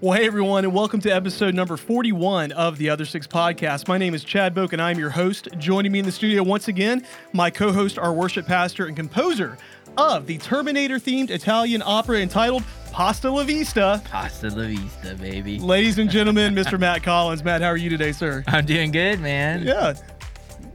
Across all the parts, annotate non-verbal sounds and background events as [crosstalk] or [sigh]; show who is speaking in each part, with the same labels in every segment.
Speaker 1: Well, hey everyone, and welcome to episode number 41 of the Other Six Podcast. My name is Chad Boak, and I'm your host. Joining me in the studio once again, my co host, our worship pastor, and composer of the Terminator themed Italian opera entitled Pasta La Vista.
Speaker 2: Pasta la vista, baby.
Speaker 1: Ladies and gentlemen, Mr. [laughs] Matt Collins. Matt, how are you today, sir?
Speaker 2: I'm doing good, man.
Speaker 1: Yeah,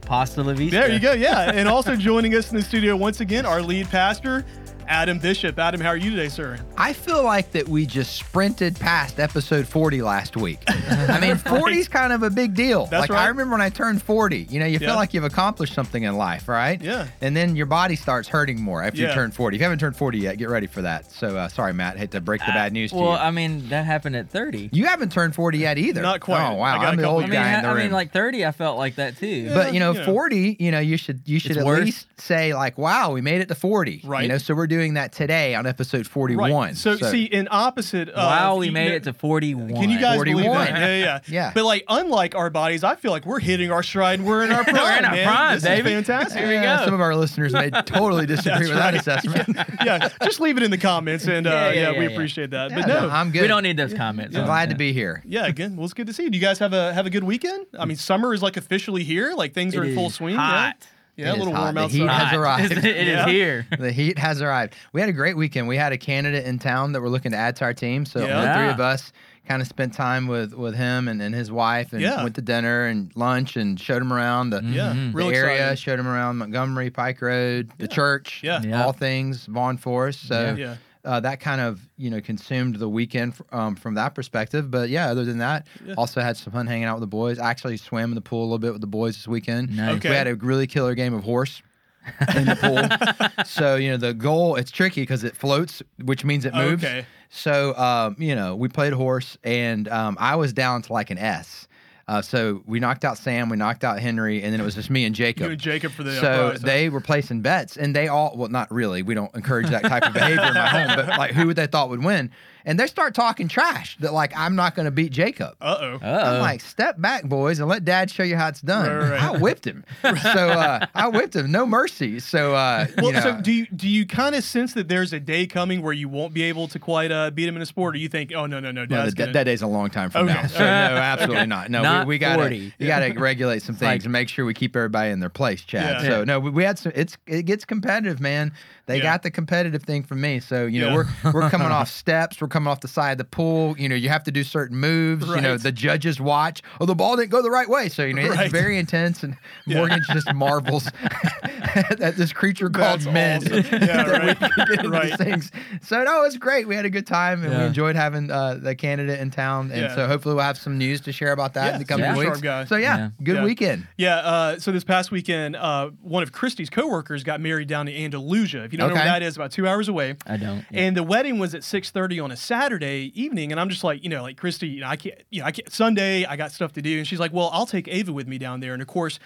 Speaker 2: Pasta la vista.
Speaker 1: there you go. Yeah, and also joining us in the studio once again, our lead pastor, Adam Bishop. Adam, how are you today, sir?
Speaker 3: I feel like that we just sprinted past episode 40 last week. I mean, [laughs] 40 is kind of a big deal.
Speaker 1: That's
Speaker 3: like
Speaker 1: right.
Speaker 3: I remember when I turned 40, you know, you
Speaker 1: Yeah.
Speaker 3: feel like you've accomplished something in life, right?
Speaker 1: Yeah.
Speaker 3: And then your body starts hurting more after
Speaker 1: Yeah.
Speaker 3: you turn 40. If you haven't turned 40 yet, get ready for that. So uh, sorry, Matt, hate to break the bad news to you. Well.
Speaker 2: I mean, that happened at 30.
Speaker 3: you haven't turned 40 yet either.
Speaker 1: Not quite.
Speaker 3: Oh
Speaker 1: I
Speaker 3: wow,
Speaker 1: got a
Speaker 3: I'm the
Speaker 1: couple
Speaker 3: old
Speaker 2: I mean,
Speaker 3: guy in the room.
Speaker 2: I mean, like 30, I felt like that too.
Speaker 1: Yeah.
Speaker 3: But you know,
Speaker 1: you know.
Speaker 3: 40, you know, you should you should
Speaker 2: It's
Speaker 3: at
Speaker 2: worse.
Speaker 3: least say like, "Wow, we made it to 40."
Speaker 1: Right.
Speaker 3: You know, so we're doing that today on episode 41.
Speaker 1: Right. So, see, in opposite. Of,
Speaker 2: wow, we made
Speaker 1: know-
Speaker 2: it to 41.
Speaker 1: Can you guys believe
Speaker 3: 41.
Speaker 1: that? Yeah, yeah, yeah. [laughs]
Speaker 3: Yeah.
Speaker 1: But like, unlike our bodies, I feel like we're hitting our stride. and We're in our prime. [laughs]
Speaker 2: we're in our
Speaker 1: man.
Speaker 2: prime,
Speaker 1: this
Speaker 2: baby.
Speaker 1: is fantastic.
Speaker 2: Here we
Speaker 3: Yeah,
Speaker 2: go.
Speaker 3: Some of our listeners may [laughs] totally disagree with
Speaker 1: right.
Speaker 3: that assessment.
Speaker 1: yeah, just leave it in the comments, and uh, yeah,
Speaker 2: Yeah, yeah,
Speaker 1: we
Speaker 2: yeah, yeah.
Speaker 1: appreciate that.
Speaker 3: Yeah,
Speaker 1: but no,
Speaker 3: no, I'm good.
Speaker 2: We don't need those comments.
Speaker 3: I'm
Speaker 2: on
Speaker 3: glad
Speaker 2: that.
Speaker 3: to be here.
Speaker 1: yeah, again, well, it's good to see you. Do you guys have a have a good weekend? I mean, summer is like officially here. Like things are in full
Speaker 2: is
Speaker 1: swing.
Speaker 2: Hot.
Speaker 1: Yeah, yeah
Speaker 3: It
Speaker 1: a
Speaker 3: is
Speaker 1: little
Speaker 3: hot.
Speaker 1: warm
Speaker 3: The
Speaker 1: outside.
Speaker 3: heat has
Speaker 2: Hot.
Speaker 3: arrived.
Speaker 2: It is
Speaker 1: Yeah.
Speaker 2: here. [laughs]
Speaker 3: The heat has arrived. We had a great weekend. We had a candidate in town that we're looking to add to our team. So
Speaker 1: Yeah.
Speaker 3: the three of us kind of spent time with with him and, and his wife and
Speaker 1: Yeah.
Speaker 3: went to dinner and lunch and showed him around the,
Speaker 1: yeah,
Speaker 2: Mhm.
Speaker 3: the
Speaker 1: real
Speaker 3: area,
Speaker 1: exciting.
Speaker 3: showed him around Montgomery, Pike Road, the
Speaker 1: Yeah.
Speaker 3: church,
Speaker 1: Yeah.
Speaker 2: Yeah.
Speaker 3: all things Vaughn Forest. So
Speaker 1: Yeah.
Speaker 3: Uh, that kind of you know consumed the weekend f- um, from that perspective. But yeah, other than that,
Speaker 1: Yeah.
Speaker 3: also had some fun hanging out with the boys. I actually swam in the pool a little bit with the boys this weekend.
Speaker 2: Nice.
Speaker 1: Okay.
Speaker 3: We had a really killer game of horse [laughs] in the pool. [laughs] so you know the goal it's tricky because it floats, which means it moves.
Speaker 1: Okay.
Speaker 3: So um, you know we played horse, and um, I was down to like an S. Uh, so we knocked out Sam, we knocked out Henry, and then it was just me and Jacob.
Speaker 1: You and Jacob for the
Speaker 3: So
Speaker 1: huh?
Speaker 3: they were placing bets, and they all well, not really. We don't encourage that type of behavior in my home, but like who would they thought would win, and they start talking trash that like I'm not going to beat Jacob.
Speaker 1: Uh oh.
Speaker 3: I'm like, step back, boys, and let Dad show you how it's done.
Speaker 1: Right, right, right.
Speaker 3: I whipped him. [laughs] so uh, I whipped him, no mercy. So uh,
Speaker 1: Well,
Speaker 3: you know,
Speaker 1: so do you do you kind of sense that there's a day coming where you won't be able to quite uh, beat him in a sport, or you think, oh no no no,
Speaker 3: no,
Speaker 1: Dad's
Speaker 3: that,
Speaker 1: gonna-
Speaker 3: that day's a long time from
Speaker 1: Okay.
Speaker 3: now. So no, [laughs] absolutely not. No,
Speaker 2: Not
Speaker 3: we, we got
Speaker 2: 40.
Speaker 3: to you got to regulate some things
Speaker 2: like-
Speaker 3: and make sure we keep everybody in their place, Chad.
Speaker 1: Yeah.
Speaker 3: So no, we, we had some. It's it gets competitive, man. They
Speaker 1: Yeah.
Speaker 3: got the competitive thing from me. So you know
Speaker 1: Yeah.
Speaker 3: we're we're coming off [laughs] steps. We're coming off the side of the pool. You know you have to do certain moves. You know the judges watch. Oh, the ball didn't go the right way. So you know
Speaker 1: Right.
Speaker 3: it's very intense. And [laughs]
Speaker 1: Yeah.
Speaker 3: Morgan just marvels [laughs] at this creature called
Speaker 1: That's
Speaker 3: men.
Speaker 1: awesome. Yeah,
Speaker 3: that we
Speaker 1: right.
Speaker 3: can get
Speaker 1: Right.
Speaker 3: these things. So no, it was great. We had a good time and we enjoyed having uh, the candidate in town. And
Speaker 1: Yeah.
Speaker 3: so hopefully we'll have some news to share about that
Speaker 1: Yeah,
Speaker 3: in the coming
Speaker 2: super
Speaker 3: weeks.
Speaker 1: guy.
Speaker 3: So yeah,
Speaker 2: Yeah.
Speaker 3: good
Speaker 1: Yeah.
Speaker 3: weekend.
Speaker 1: Yeah, uh, so this past weekend, uh, one of Christy's coworkers got married down in Andalusia. If you don't know where
Speaker 3: Okay.
Speaker 1: that is, about two hours away.
Speaker 2: I don't.
Speaker 1: And the wedding was at 6:30 on a Saturday evening, and I'm just like, you know, like Christy, you know, I can't, you know, I can't. Sunday, I got stuff to do, and she's like, well, I'll take Ava with me down there, and of course.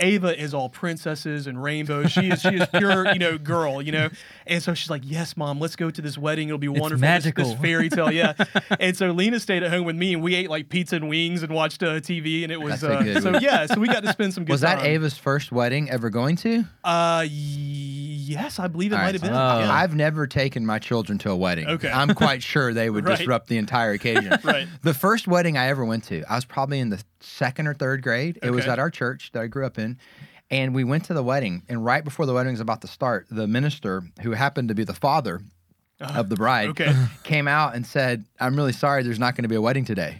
Speaker 1: Ava is all princesses and rainbows. She is she is pure, you know, girl, you know. And so she's like, "Yes, mom, let's go to this wedding. It'll be wonderful. This- This, fairy tale, yeah." [laughs] and so Lena stayed at home with me, and we ate like pizza and wings and watched uh, TV, and it was uh,
Speaker 3: good
Speaker 1: so
Speaker 3: one.
Speaker 1: yeah. So we got to spend some [laughs] good
Speaker 3: Was that
Speaker 1: time.
Speaker 3: Ava's first wedding ever going to?
Speaker 1: Uh, yes, I believe it
Speaker 3: All
Speaker 1: might
Speaker 3: right,
Speaker 1: have been.
Speaker 2: so-
Speaker 1: yeah.
Speaker 3: I've never taken my children to a wedding.
Speaker 1: Okay.
Speaker 3: I'm quite sure they [laughs] would
Speaker 1: Right.
Speaker 3: disrupt the entire occasion.
Speaker 1: Right.
Speaker 3: The first wedding I ever went to, I was probably in the second or third grade. It was at our church that I grew up in. And we went to the wedding. And right before the wedding was about to start, the minister, who happened to be the father uh-huh. of the bride,
Speaker 1: Okay. [laughs]
Speaker 3: came out and said, I'm really sorry there's not going to be a wedding today.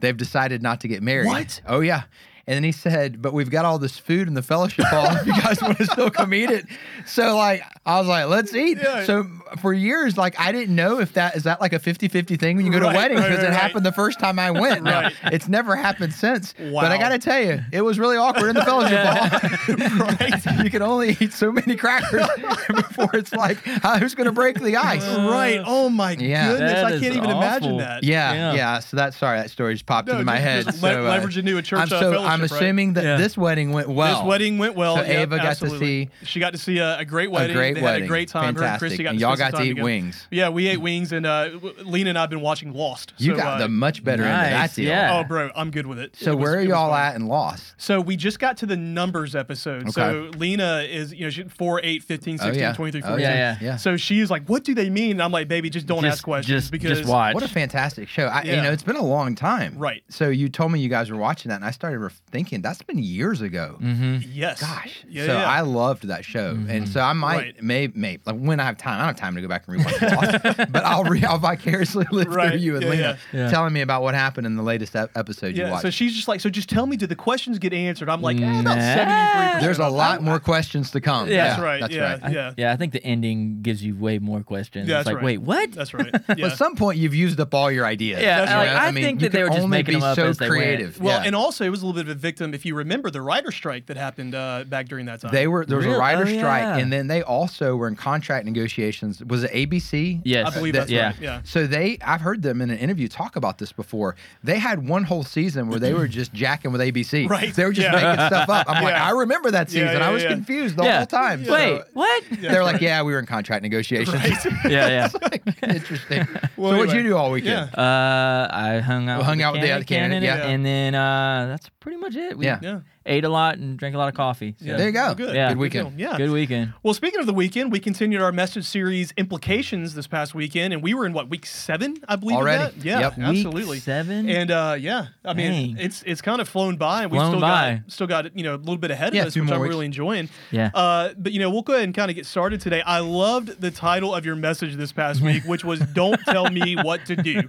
Speaker 3: They've decided not to get married.
Speaker 1: What?
Speaker 3: Oh, yeah. And then he said, "But we've got all this food in the fellowship hall. If you guys want to still come eat it." So like, I was like, "Let's eat."
Speaker 1: Yeah.
Speaker 3: So for years, like, I didn't know if that is that like a 50-50 thing when you go
Speaker 1: Right,
Speaker 3: to weddings because
Speaker 1: right,
Speaker 3: it
Speaker 1: right.
Speaker 3: happened the first time I went. Now, it's never happened since. But I got to tell you, it was really awkward in the fellowship hall. [laughs] [laughs] You can only eat so many crackers [laughs] before it's like, uh, who's going to break the ice?
Speaker 1: right. Oh my
Speaker 3: Yeah.
Speaker 1: goodness,
Speaker 2: That
Speaker 1: I can't even imagine that.
Speaker 3: Yeah, yeah,
Speaker 2: Yeah.
Speaker 3: So that's sorry, that story just popped
Speaker 1: No,
Speaker 3: into my
Speaker 1: just-
Speaker 3: head.
Speaker 1: just
Speaker 3: so,
Speaker 1: le-
Speaker 3: uh,
Speaker 1: leverage into a church
Speaker 3: I'm
Speaker 1: uh,
Speaker 3: so
Speaker 1: fellowship
Speaker 3: I'm
Speaker 1: right?
Speaker 3: assuming that
Speaker 2: Yeah.
Speaker 3: this wedding went well.
Speaker 1: This wedding went well.
Speaker 3: So
Speaker 1: Yep,
Speaker 3: Ava got to
Speaker 1: see. She got to see a, a great
Speaker 3: a
Speaker 1: wedding.
Speaker 3: great
Speaker 1: they
Speaker 3: wedding.
Speaker 1: had a great time. Her and
Speaker 3: Fantastic.
Speaker 1: Got
Speaker 3: and
Speaker 1: to
Speaker 3: y'all got to eat
Speaker 1: together.
Speaker 3: wings.
Speaker 1: Yeah, we ate wings, and uh, Lena and I've been watching Lost.
Speaker 3: You
Speaker 1: so,
Speaker 3: got
Speaker 1: uh,
Speaker 3: the much better end of that deal.
Speaker 2: yeah.
Speaker 1: Oh, bro, I'm good with it.
Speaker 3: So
Speaker 1: It was-
Speaker 3: where are y'all at in Lost?
Speaker 1: So we just got to the numbers episode. So Lena is, you know, she, 4, 8, 15, 16,
Speaker 3: oh yeah.
Speaker 1: 23,
Speaker 3: Oh
Speaker 2: yeah,
Speaker 3: yeah.
Speaker 2: yeah.
Speaker 1: So she is like, what do they mean? And I'm like, baby, just don't ask questions
Speaker 2: Just,
Speaker 1: because
Speaker 2: just watch.
Speaker 3: What a fantastic show! I, You know, it's been a long time.
Speaker 1: Right.
Speaker 3: So you told me you guys were watching that, and I started ref- thinking that's been years ago.
Speaker 2: mm-hmm.
Speaker 1: yes,
Speaker 3: Gosh.
Speaker 1: yeah,
Speaker 3: so
Speaker 1: yeah.
Speaker 3: I loved that show, and so I might,
Speaker 1: Right.
Speaker 3: may, may, like when I have time. I don't have time to go back and rewatch Lost, [laughs] but I'll, re- I'll vicariously [laughs] live
Speaker 1: Right.
Speaker 3: through you and
Speaker 1: Yeah,
Speaker 3: Lena
Speaker 2: yeah. Yeah.
Speaker 3: telling me about what happened in the latest ep- episode you
Speaker 1: yeah.
Speaker 3: watched.
Speaker 1: So she's just like, so just tell me, did the questions get answered? I'm like, eh, about 73%.
Speaker 3: There's a lot more questions to come.
Speaker 2: Yeah.
Speaker 1: That's right.
Speaker 3: That's
Speaker 1: yeah,
Speaker 3: right.
Speaker 1: yeah.
Speaker 2: Yeah, I think the ending gives you way more questions.
Speaker 1: Yeah,
Speaker 2: it's
Speaker 1: that's
Speaker 2: like,
Speaker 1: right.
Speaker 2: wait, what?
Speaker 1: That's right. [laughs]
Speaker 3: But
Speaker 1: Yeah.
Speaker 3: at some point, you've used up all your ideas.
Speaker 2: Yeah,
Speaker 1: That's
Speaker 2: like,
Speaker 1: right.
Speaker 2: I,
Speaker 3: mean,
Speaker 2: think that they
Speaker 3: can
Speaker 2: were just making
Speaker 3: be
Speaker 2: them up
Speaker 3: so
Speaker 2: as they went.
Speaker 3: creative.
Speaker 1: Well, and also it was a little bit of a victim, if you remember the writer strike that happened uh, back during that time.
Speaker 3: They were there was
Speaker 2: Really?
Speaker 3: a writer
Speaker 2: Oh,
Speaker 3: strike,
Speaker 2: yeah.
Speaker 3: and then they also were in contract negotiations. Was it ABC?
Speaker 2: Yes,
Speaker 1: I believe
Speaker 3: that-
Speaker 1: that's
Speaker 2: yeah.
Speaker 1: right. Yeah.
Speaker 3: So they, I've heard them in an interview talk about this before. They had one whole season where they were [clears throat] just jacking with ABC.
Speaker 1: Right,
Speaker 3: They were just
Speaker 1: yeah.
Speaker 3: making stuff up. I'm like, I remember that season.
Speaker 1: yeah,
Speaker 3: I was
Speaker 1: yeah.
Speaker 3: confused the
Speaker 2: Yeah.
Speaker 3: whole time.
Speaker 1: Yeah.
Speaker 2: Wait,
Speaker 3: So
Speaker 2: what?
Speaker 3: they were like, yeah, we were in contract negotiations. [laughs]
Speaker 2: yeah, yeah.
Speaker 3: Like, interesting. [laughs]
Speaker 1: Well,
Speaker 3: so what'd you do all weekend?
Speaker 1: yeah.
Speaker 2: Uh, I hung out.
Speaker 3: Well, hung
Speaker 2: with
Speaker 3: out with the other candidate, yeah.
Speaker 2: and then uh, that's pretty much it. We
Speaker 3: Yeah.
Speaker 1: Yeah.
Speaker 2: Ate a lot and drank a lot of coffee. So.
Speaker 1: Yeah.
Speaker 3: There you go.
Speaker 1: Well, good.
Speaker 2: Yeah.
Speaker 3: Good weekend.
Speaker 1: deal. Yeah.
Speaker 2: Good weekend.
Speaker 1: Well, speaking of the weekend, we continued our message series implications this past weekend, and we were in what week seven, I believe. of
Speaker 3: Already?
Speaker 1: that? Yeah,
Speaker 3: Yep. Week
Speaker 1: absolutely.
Speaker 2: Week seven.
Speaker 1: And uh, yeah, I mean,
Speaker 2: Dang.
Speaker 1: it's it's kind of flown by, and we
Speaker 2: Flown
Speaker 1: still
Speaker 2: by.
Speaker 1: got still got you know a little bit ahead
Speaker 3: Yeah,
Speaker 1: of us, which I'm
Speaker 3: weeks.
Speaker 1: really enjoying.
Speaker 2: Yeah.
Speaker 1: Uh, but you know, we'll go ahead and kind of get started today. I loved the title of your message this past week, which was "Don't tell me what to do."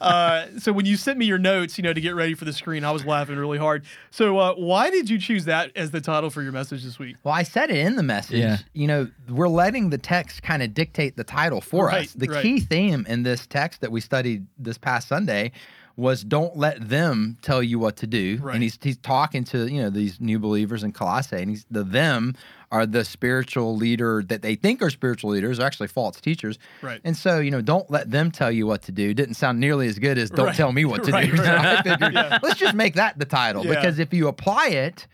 Speaker 1: Uh, so when you sent me your notes, you know, to get ready for the screen, I was laughing really hard. So uh, why did you choose that as the title for your message this week?
Speaker 3: Well, I said it in the message.
Speaker 2: Yeah.
Speaker 3: You know, we're letting the text kind of dictate the title for
Speaker 1: Right,
Speaker 3: us. The
Speaker 1: right.
Speaker 3: key theme in this text that we studied this past Sunday was don't let them tell you what to do.
Speaker 1: Right.
Speaker 3: And he's he's talking to, you know, these new believers in Colossae and he's the them are the spiritual leader that they think are spiritual leaders, are actually false teachers.
Speaker 1: Right.
Speaker 3: And so, you know, don't let them tell you what to do. Didn't sound nearly as good as don't
Speaker 1: Right.
Speaker 3: tell me what to [laughs]
Speaker 1: Right,
Speaker 3: do. [laughs] So
Speaker 1: right.
Speaker 3: I figured [laughs]
Speaker 1: Yeah.
Speaker 3: let's just make that the title
Speaker 1: Yeah.
Speaker 3: because if you apply it,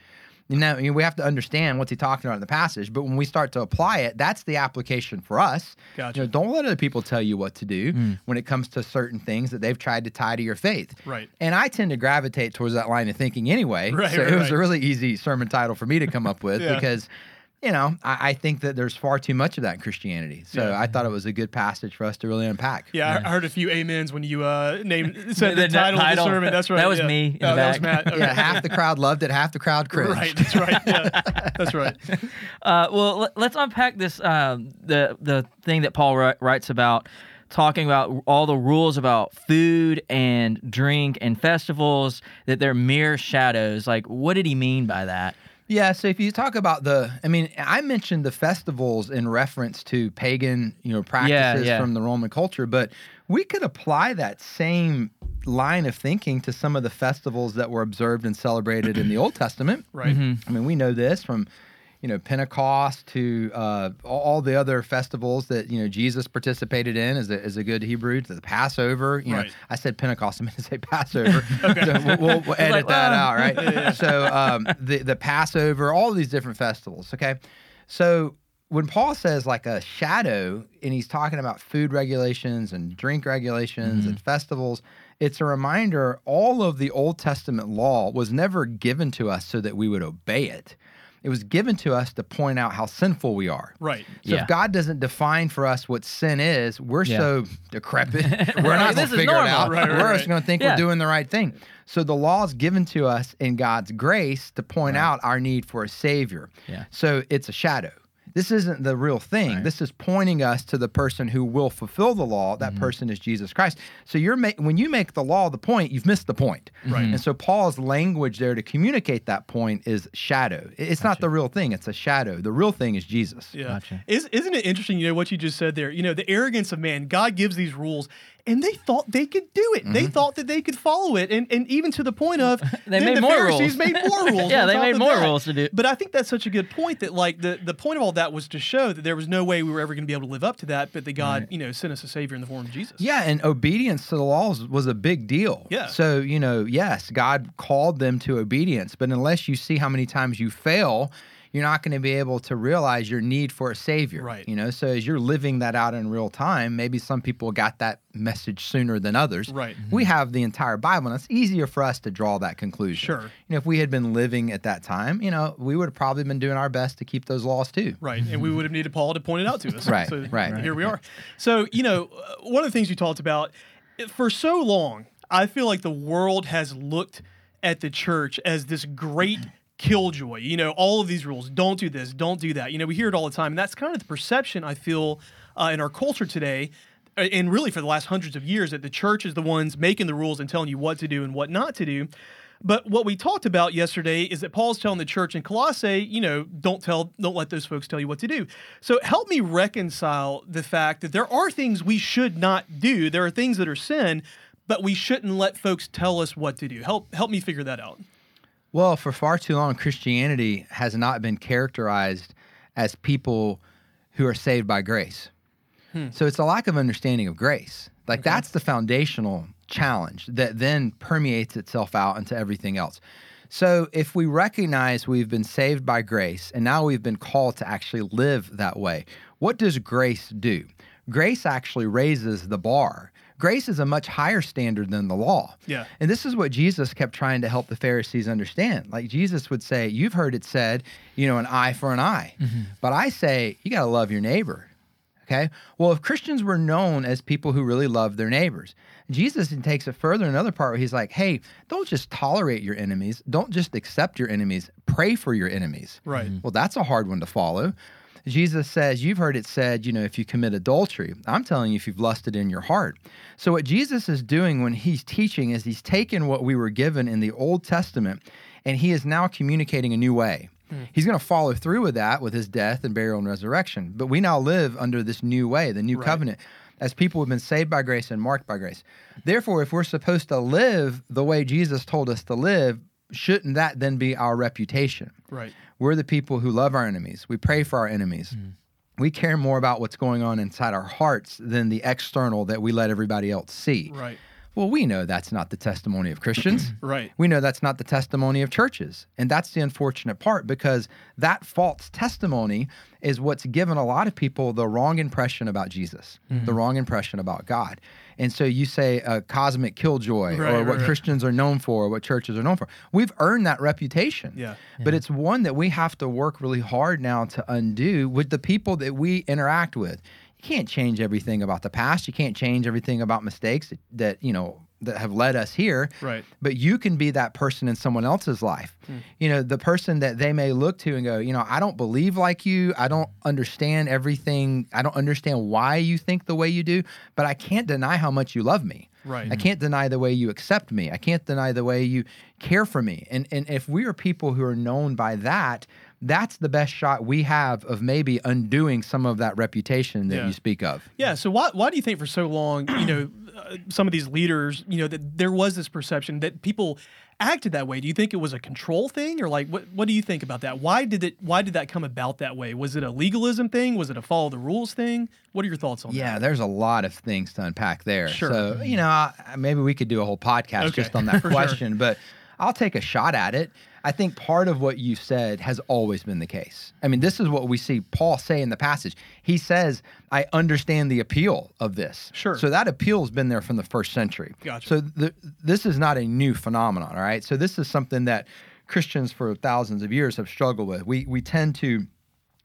Speaker 3: you know, you know, we have to understand what's he talking about in the passage. But when we start to apply it, that's the application for us.
Speaker 1: Gotcha.
Speaker 3: You know, don't let other people tell you what to do hmm. when it comes to certain things that they've tried to tie to your faith.
Speaker 1: Right.
Speaker 3: And I tend to gravitate towards that line of thinking anyway. [laughs]
Speaker 1: Right,
Speaker 3: so
Speaker 1: right,
Speaker 3: it was
Speaker 1: right.
Speaker 3: a really easy sermon title for me to come up with [laughs]
Speaker 1: Yeah.
Speaker 3: because. You know, I, I think that there's far too much of that in Christianity. So
Speaker 1: Yeah.
Speaker 3: I thought it was a good passage for us to really unpack.
Speaker 1: Yeah, I I heard a few amens when you uh, named [laughs] said the,
Speaker 2: The- the
Speaker 1: title, of the sermon. That's right.
Speaker 2: That was
Speaker 1: yeah.
Speaker 2: me in
Speaker 1: Oh,
Speaker 2: the
Speaker 1: that was. Matt. Okay.
Speaker 3: Yeah, half the crowd loved it, half the crowd cringed.
Speaker 1: Right. That's right. Yeah, [laughs] that's right.
Speaker 2: Uh, well, let, let's unpack this um, the the thing that Paul wri- writes about talking about all the rules about food and drink and festivals that they're mere shadows. Like, what did he mean by that?
Speaker 3: Yeah, so if you talk about the, I mean, I mentioned the festivals in reference to pagan, you know, practices
Speaker 2: yeah.
Speaker 3: from the Roman culture, but we could apply that same line of thinking to some of the festivals that were observed and celebrated in the Old Testament.
Speaker 1: Right.
Speaker 2: Mm-hmm.
Speaker 3: I mean, we know this from, you know, Pentecost to uh, all, the other festivals that you know Jesus participated in as a, as a good Hebrew. To the Passover, you
Speaker 1: Right.
Speaker 3: know, I said Pentecost. I meant to say Passover. [laughs] so we'll, we'll, we'll edit
Speaker 2: like,
Speaker 3: that out, right? So um, the the Passover, all these different festivals. Okay, so when Paul says like a shadow, and he's talking about food regulations and drink regulations and festivals, it's a reminder all of the Old Testament law was never given to us so that we would obey it. It was given to us to point out how sinful we are.
Speaker 1: Right.
Speaker 3: So
Speaker 2: Yeah.
Speaker 3: if God doesn't define for us what sin is, we're
Speaker 2: Yeah.
Speaker 3: so decrepit. [laughs] We're not going to
Speaker 2: is
Speaker 3: figure it out.
Speaker 1: Right, right,
Speaker 3: we're
Speaker 1: right.
Speaker 3: just going to think
Speaker 2: Yeah.
Speaker 3: we're doing the right thing. So the law is given to us in God's grace to point out our need for a savior.
Speaker 2: Yeah.
Speaker 3: So it's a shadow. This isn't the real thing.
Speaker 2: Right.
Speaker 3: This is pointing us to the person who will fulfill the law. That
Speaker 2: Mm-hmm.
Speaker 3: person is Jesus Christ. So you're ma- when you make the law the point, you've missed the point.
Speaker 1: Right.
Speaker 3: And so Paul's language there to communicate that point is shadow. I- It's not the real thing. It's a shadow. The real thing is Jesus.
Speaker 1: Yeah.
Speaker 2: Gotcha.
Speaker 1: Is, isn't it interesting, you know, what you just said there? You know, the arrogance of man. God gives these rules, and they thought they could do it. They mm-hmm. thought that they could follow it, and, and even to the point of [laughs]
Speaker 2: They made
Speaker 1: the
Speaker 2: more
Speaker 1: Pharisees
Speaker 2: rules.
Speaker 1: made more [laughs] rules.
Speaker 2: Yeah, they made more
Speaker 1: that.
Speaker 2: rules to do.
Speaker 1: But I think that's such a good point that like the the point of all that was to show that there was no way we were ever going to be able to live up to that, but that God you know sent us a savior in the form of Jesus.
Speaker 3: Yeah, and obedience to the laws was a big deal.
Speaker 1: Yeah.
Speaker 3: So, you know, yes, God called them to obedience, but unless you see how many times you fail, you're not going to be able to realize your need for a savior.
Speaker 1: Right.
Speaker 3: You know, so as you're living that out in real time, maybe some people got that message sooner than others.
Speaker 1: Right.
Speaker 3: We have the entire Bible, and it's easier for us to draw that conclusion.
Speaker 1: Sure.
Speaker 3: You know, if we had been living at that time, you know, we would have probably been doing our best to keep those laws too.
Speaker 1: Right, and we would have needed Paul to point it out to us. [laughs]
Speaker 3: Right,
Speaker 1: so
Speaker 3: right.
Speaker 1: Here we are. So you know, uh, one of the things you talked about for so long, I feel like the world has looked at the church as this great killjoy. You know, all of these rules: don't do this, don't do that. You know, we hear it all the time, and that's kind of the perception I feel uh, in our culture today. uh, And really, for the last hundreds of years, that the church is the ones making the rules and telling you what to do and what not to do. But what we talked about yesterday is that Paul's telling the church in Colossae, you know, don't tell, don't let those folks tell you what to do. So help me reconcile the fact that there are things we should not do. There are things that are sin, but we shouldn't let folks tell us what to do. Help, help me figure that out.
Speaker 3: Well, for far too long, Christianity has not been characterized as people who are saved by grace. Hmm. So it's a lack of understanding of grace. Like that's the foundational challenge that then permeates itself out into everything else. So if we recognize we've been saved by grace and now we've been called to actually live that way, what does grace do? Grace actually raises the bar. Grace is a much higher standard than the law.
Speaker 1: Yeah.
Speaker 3: And this is what Jesus kept trying to help the Pharisees understand. Like Jesus would say, You've heard it said, you know, an eye for an eye. Mm-hmm. But I say, you got to love your neighbor. Okay. Well, if Christians were known as people who really love their neighbors, Jesus then takes it further in another part where he's like, hey, don't just tolerate your enemies. Don't just accept your enemies. Pray for your enemies.
Speaker 1: Right.
Speaker 3: Well, that's a hard one to follow. Jesus says, You've heard it said, you know, if you commit adultery, I'm telling you, if you've lusted in your heart. So, what Jesus is doing when he's teaching is he's taken what we were given in the Old Testament and he is now communicating a new way. Hmm. He's going to follow through with that with his death and burial and resurrection. But we now live under this new way, the new
Speaker 1: Right.
Speaker 3: covenant, as people who have been saved by grace and marked by grace. Therefore, if we're supposed to live the way Jesus told us to live, shouldn't that then be our reputation?
Speaker 1: Right.
Speaker 3: We're the people who love our enemies. We pray for our enemies. Hmm. We care more about what's going on inside our hearts than the external that we let everybody else see.
Speaker 1: Right.
Speaker 3: Well, we know that's not the testimony of Christians. [clears throat]
Speaker 1: Right.
Speaker 3: We know that's not the testimony of churches. And that's the unfortunate part because that false testimony is what's given a lot of people the wrong impression about Jesus, the mm-hmm. wrong impression about God. And so you say a cosmic killjoy
Speaker 1: Right,
Speaker 3: or
Speaker 1: right,
Speaker 3: what
Speaker 1: right.
Speaker 3: Christians are known for, or what churches are known for. We've earned that reputation.
Speaker 1: Yeah.
Speaker 3: But it's one that we have to work really hard now to undo with the people that we interact with. You can't change everything about the past. You can't change everything about mistakes that, that you know that have led us here.
Speaker 1: Right.
Speaker 3: But you can be that person in someone else's life. Hmm. You know, the person that they may look to and go, you know, I don't believe like you. I don't understand everything. I don't understand why you think the way you do, but I can't deny how much you love me.
Speaker 1: Right.
Speaker 3: I can't deny the way you accept me. I can't deny the way you care for me. And and if we are people who are known by that, that's the best shot we have of maybe undoing some of that reputation that
Speaker 1: Yeah.
Speaker 3: you speak of.
Speaker 1: Yeah. So why why do you think for so long, you know, [clears throat] uh, some of these leaders, you know, that there was this perception that people acted that way? Do you think it was a control thing, or like what what do you think about that? Why did it why did that come about that way? Was it a legalism thing? Was it a follow the rules thing? What are your thoughts on
Speaker 3: Yeah,
Speaker 1: that?
Speaker 3: Yeah, there's a lot of things to unpack there.
Speaker 1: Sure.
Speaker 3: So, you know, I- maybe we could do a whole podcast
Speaker 1: Okay,
Speaker 3: just on [laughs] that
Speaker 1: for sure.
Speaker 3: question, but I'll take a shot at it. I think part of what you said has always been the case. I mean, this is what we see Paul say in the passage. He says, I understand the appeal of this.
Speaker 1: Sure.
Speaker 3: So that appeal has been there from the first century.
Speaker 1: Gotcha.
Speaker 3: So th- this is not a new phenomenon, all right? So this is something that Christians for thousands of years have struggled with. We, we tend to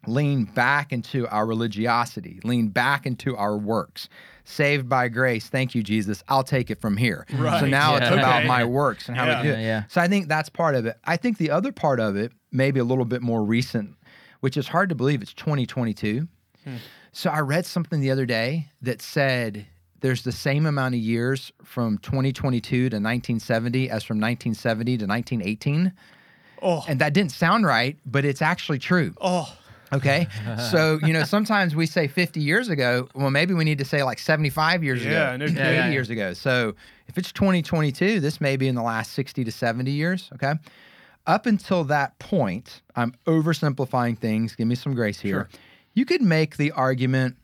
Speaker 3: lean back into our religiosity, lean back into our works. Saved by grace, thank you, Jesus. I'll take it from here. So
Speaker 1: Right.
Speaker 3: now it's
Speaker 2: Yeah.
Speaker 3: about my works and how
Speaker 1: Yeah.
Speaker 3: I do it.
Speaker 2: Yeah, yeah.
Speaker 3: So I think that's part of it. I think the other part of it, maybe a little bit more recent, which is hard to believe it's 2022. Hmm. So I read something the other day that said there's the same amount of years from 2022 to 1970 as from 1970 to 1918.
Speaker 1: Oh,
Speaker 3: And that didn't sound right, but it's actually true.
Speaker 1: oh,
Speaker 3: Okay. so, you know, sometimes we say 50 years ago. Well, maybe we need to say like 75 years
Speaker 1: Yeah,
Speaker 3: ago,
Speaker 1: no
Speaker 3: 80
Speaker 2: yeah.
Speaker 3: years ago. So if it's 2022, this may be in the last 60 to 70 years. Okay. Up until that point, I'm oversimplifying things. Give me some grace here.
Speaker 1: Sure.
Speaker 3: You could make the argument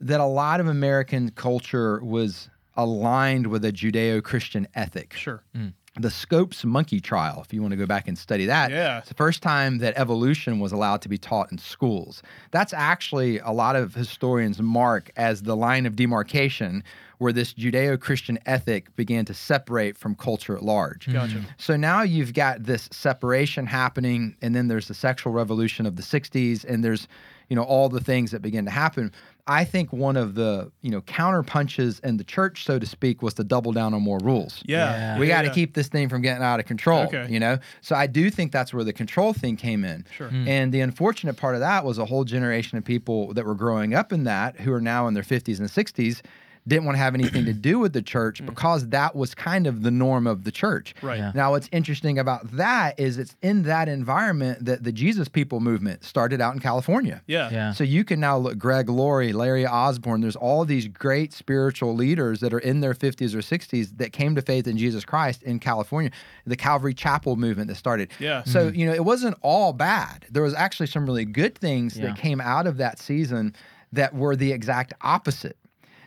Speaker 3: that a lot of American culture was aligned with a Judeo Christian ethic
Speaker 1: Sure. Mm.
Speaker 3: The Scopes monkey trial, if you want to go back and study that.
Speaker 1: Yeah.
Speaker 3: It's the first time that evolution was allowed to be taught in schools. That's actually a lot of historians mark as the line of demarcation where this Judeo Christian ethic began to separate from culture at large.
Speaker 1: Gotcha. Mm-hmm.
Speaker 3: So now you've got this separation happening, and then there's the sexual revolution of the 60s, and there's, you know, all the things that begin to happen. I think one of the, you know, counter punches in the church, so to speak, was to double down on more rules
Speaker 1: Yeah.
Speaker 2: Yeah.
Speaker 3: we got to
Speaker 1: Yeah.
Speaker 3: keep this thing from getting out of control
Speaker 1: Okay.
Speaker 3: you know so i do think that's where the control thing came in
Speaker 1: Sure. Hmm.
Speaker 3: and the unfortunate part of that was a whole generation of people that were growing up in that who are now in their 50s and 60s didn't want to have anything to do with the church mm. because that was kind of the norm of the church
Speaker 1: Right.
Speaker 2: Yeah.
Speaker 3: now what's interesting about that is it's in that environment that the jesus people movement started out in california
Speaker 1: Yeah.
Speaker 2: Yeah.
Speaker 3: so you can now look Greg Laurie, Larry Osborne. There's all these great spiritual leaders that are in their 50s or 60s that came to faith in Jesus Christ in California. The Calvary Chapel movement that started.
Speaker 1: Yeah.
Speaker 3: So mm-hmm. you know it wasn't all bad. There was actually some really good things
Speaker 2: Yeah.
Speaker 3: that came out of that season that were the exact opposite.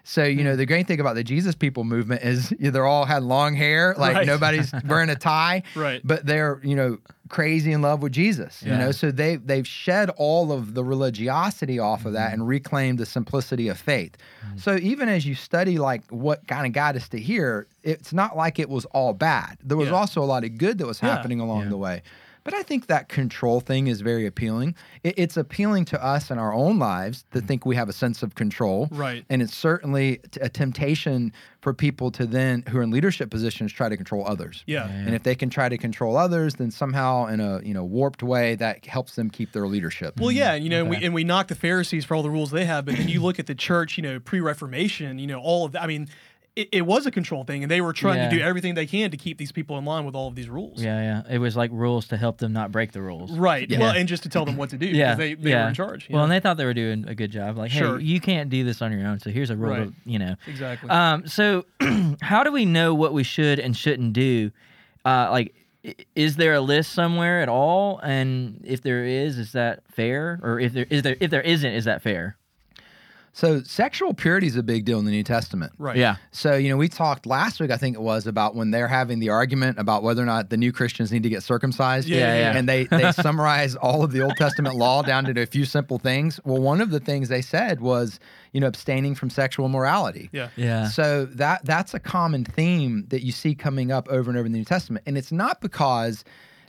Speaker 3: So you
Speaker 1: Hmm.
Speaker 3: know the great thing about the Jesus people movement is [laughs] they're all had long hair, like
Speaker 1: Right.
Speaker 3: nobody's [laughs] wearing a tie,
Speaker 1: Right.
Speaker 3: But they're you know crazy in love with Jesus, you know. So they they've shed all of the religiosity off of that and reclaimed the simplicity of faith. So even as you study like what kind of got us to here, it's not like it was all bad. There was
Speaker 1: Yeah.
Speaker 3: also a lot of good that was
Speaker 1: Yeah.
Speaker 3: happening along
Speaker 2: Yeah.
Speaker 3: the way. But I think that control thing is very appealing. It, it's appealing to us in our own lives to mm. think we have a sense of control.
Speaker 1: Right.
Speaker 3: And it's certainly t- a temptation for people to then, who are in leadership positions, try to control others.
Speaker 1: Yeah.
Speaker 2: Yeah.
Speaker 3: And if they can try to control others, then somehow in a you know warped way that helps them keep their leadership.
Speaker 1: Well, yeah, you mm, know, and we, and we knock the Pharisees for all the rules they have, but then you look at the church, you know, pre-Reformation, you know, all of that. I mean, it, it was a control thing, and they were trying
Speaker 2: Yeah.
Speaker 1: to do everything they can to keep these people in line with all of these rules.
Speaker 2: Yeah, yeah. It was like rules to help them not break the rules.
Speaker 1: Right.
Speaker 2: Yeah.
Speaker 1: Well, and just to tell them what to do. [laughs]
Speaker 2: Yeah,
Speaker 1: Because they, they
Speaker 2: yeah.
Speaker 1: were in charge.
Speaker 2: Well,
Speaker 1: yeah.
Speaker 2: and they thought they were doing a good job. Like,
Speaker 1: Sure.
Speaker 2: hey, you can't do this on your own. So here's a rule.
Speaker 1: Right.
Speaker 2: To, you know.
Speaker 1: exactly.
Speaker 2: Um. So, [clears throat] how do we know what we should and shouldn't do? Uh, like, is there a list somewhere at all? And if there is, is that fair? Or if there is there if there isn't, is that fair?
Speaker 3: So sexual purity is a big deal in the New Testament.
Speaker 1: right.
Speaker 2: Yeah.
Speaker 3: So, you know, we talked last week, I think it was, about when they're having the argument about whether or not the new Christians need to get circumcised.
Speaker 1: Yeah, yeah, yeah.
Speaker 3: And they, they [laughs] summarize all of the Old Testament law down to a few simple things. Well, one of the things they said was, you know, abstaining from sexual immorality.
Speaker 1: Yeah.
Speaker 2: Yeah.
Speaker 3: So that that's a common theme that you see coming up over and over in the New Testament. And it's not because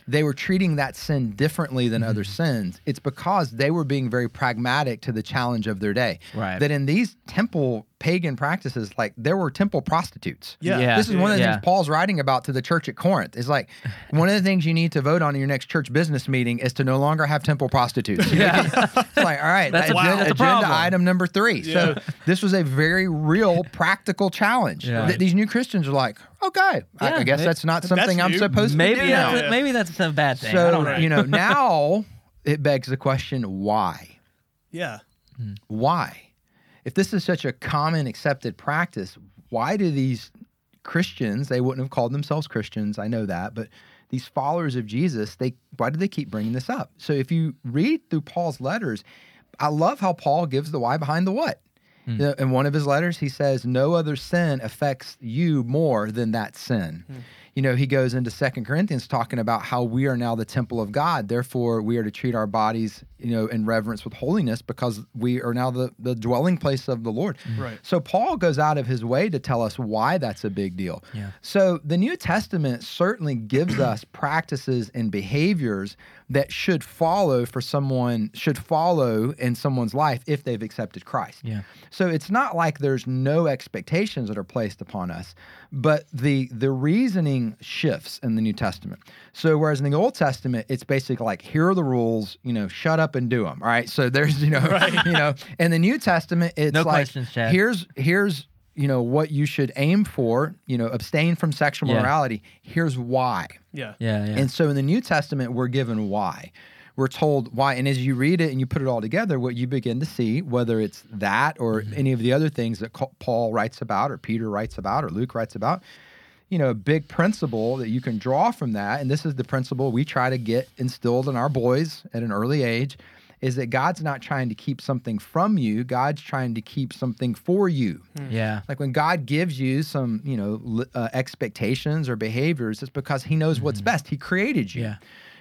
Speaker 3: they were treating that sin differently than other mm-hmm. sins. It's because they were being very pragmatic to the challenge of their day.
Speaker 2: Right.
Speaker 3: That in these temple pagan practices, like there were temple prostitutes.
Speaker 1: Yeah.
Speaker 2: Yeah.
Speaker 3: This is one of the
Speaker 2: Yeah.
Speaker 3: things Paul's writing about to the church at Corinth. Is like one of the things you need to vote on in your next church business meeting is to no longer have temple prostitutes.
Speaker 2: Yeah. [laughs]
Speaker 3: it's like, all right,
Speaker 2: That's
Speaker 3: that
Speaker 2: a-
Speaker 3: agenda,
Speaker 2: that's a
Speaker 3: agenda item number three.
Speaker 1: Yeah.
Speaker 3: So this was a very real, [laughs] practical challenge.
Speaker 2: Yeah.
Speaker 3: That these new Christians are like, okay, I,
Speaker 2: Yeah,
Speaker 3: I guess
Speaker 2: may-
Speaker 3: that's not something I'm
Speaker 1: new.
Speaker 3: supposed to
Speaker 2: maybe
Speaker 3: do
Speaker 2: that's
Speaker 3: now.
Speaker 2: a, maybe that's a bad thing. I
Speaker 3: So
Speaker 2: don't know.
Speaker 3: you know, [laughs] now it begs the question, why?
Speaker 1: Yeah. Hmm.
Speaker 3: Why? If this is such a common accepted practice, why do these Christians, they wouldn't have called themselves Christians, I know that, but these followers of Jesus, they why do they keep bringing this up? So if you read through Paul's letters, I love how Paul gives the why behind the what. Hmm. You know, In one of his letters, he says, No other sin affects you more than that sin. Hmm. You know, he goes into Second Corinthians talking about how we are now the temple of God. Therefore, we are to treat our bodies, you know, in reverence with holiness because we are now the, the dwelling place of the Lord. Mm-hmm.
Speaker 1: Right.
Speaker 3: So Paul goes out of his way to tell us why that's a big deal.
Speaker 2: Yeah.
Speaker 3: So the New Testament certainly gives us practices and behaviors that should follow for someone should follow in someone's life if they've accepted Christ.
Speaker 2: Yeah.
Speaker 3: So it's not like there's no expectations that are placed upon us, but the the reasoning shifts in the New Testament. So whereas in the Old Testament, it's basically like here are the rules, you know, shut up and do them. All right. So there's you know, [laughs] you know, in the New Testament, it's
Speaker 2: No
Speaker 3: like here's here's you know what you should aim for. You know, abstain from sexual
Speaker 2: Yeah.
Speaker 3: morality. Here's why.
Speaker 1: Yeah.
Speaker 2: Yeah. Yeah.
Speaker 3: And so in the New Testament, we're given why. we're told why. And as you read it and you put it all together, what you begin to see, whether it's that or
Speaker 2: Mm-hmm.
Speaker 3: any of the other things that Paul writes about, or Peter writes about, or Luke writes about, you know, a big principle that you can draw from that. And this is the principle we try to get instilled in our boys at an early age is that God's not trying to keep something from you, God's trying to keep something for you. Hmm.
Speaker 2: Yeah.
Speaker 3: Like when God gives you some, you know, uh, expectations or behaviors, it's because He knows what's hmm. best. He created you.
Speaker 2: Yeah.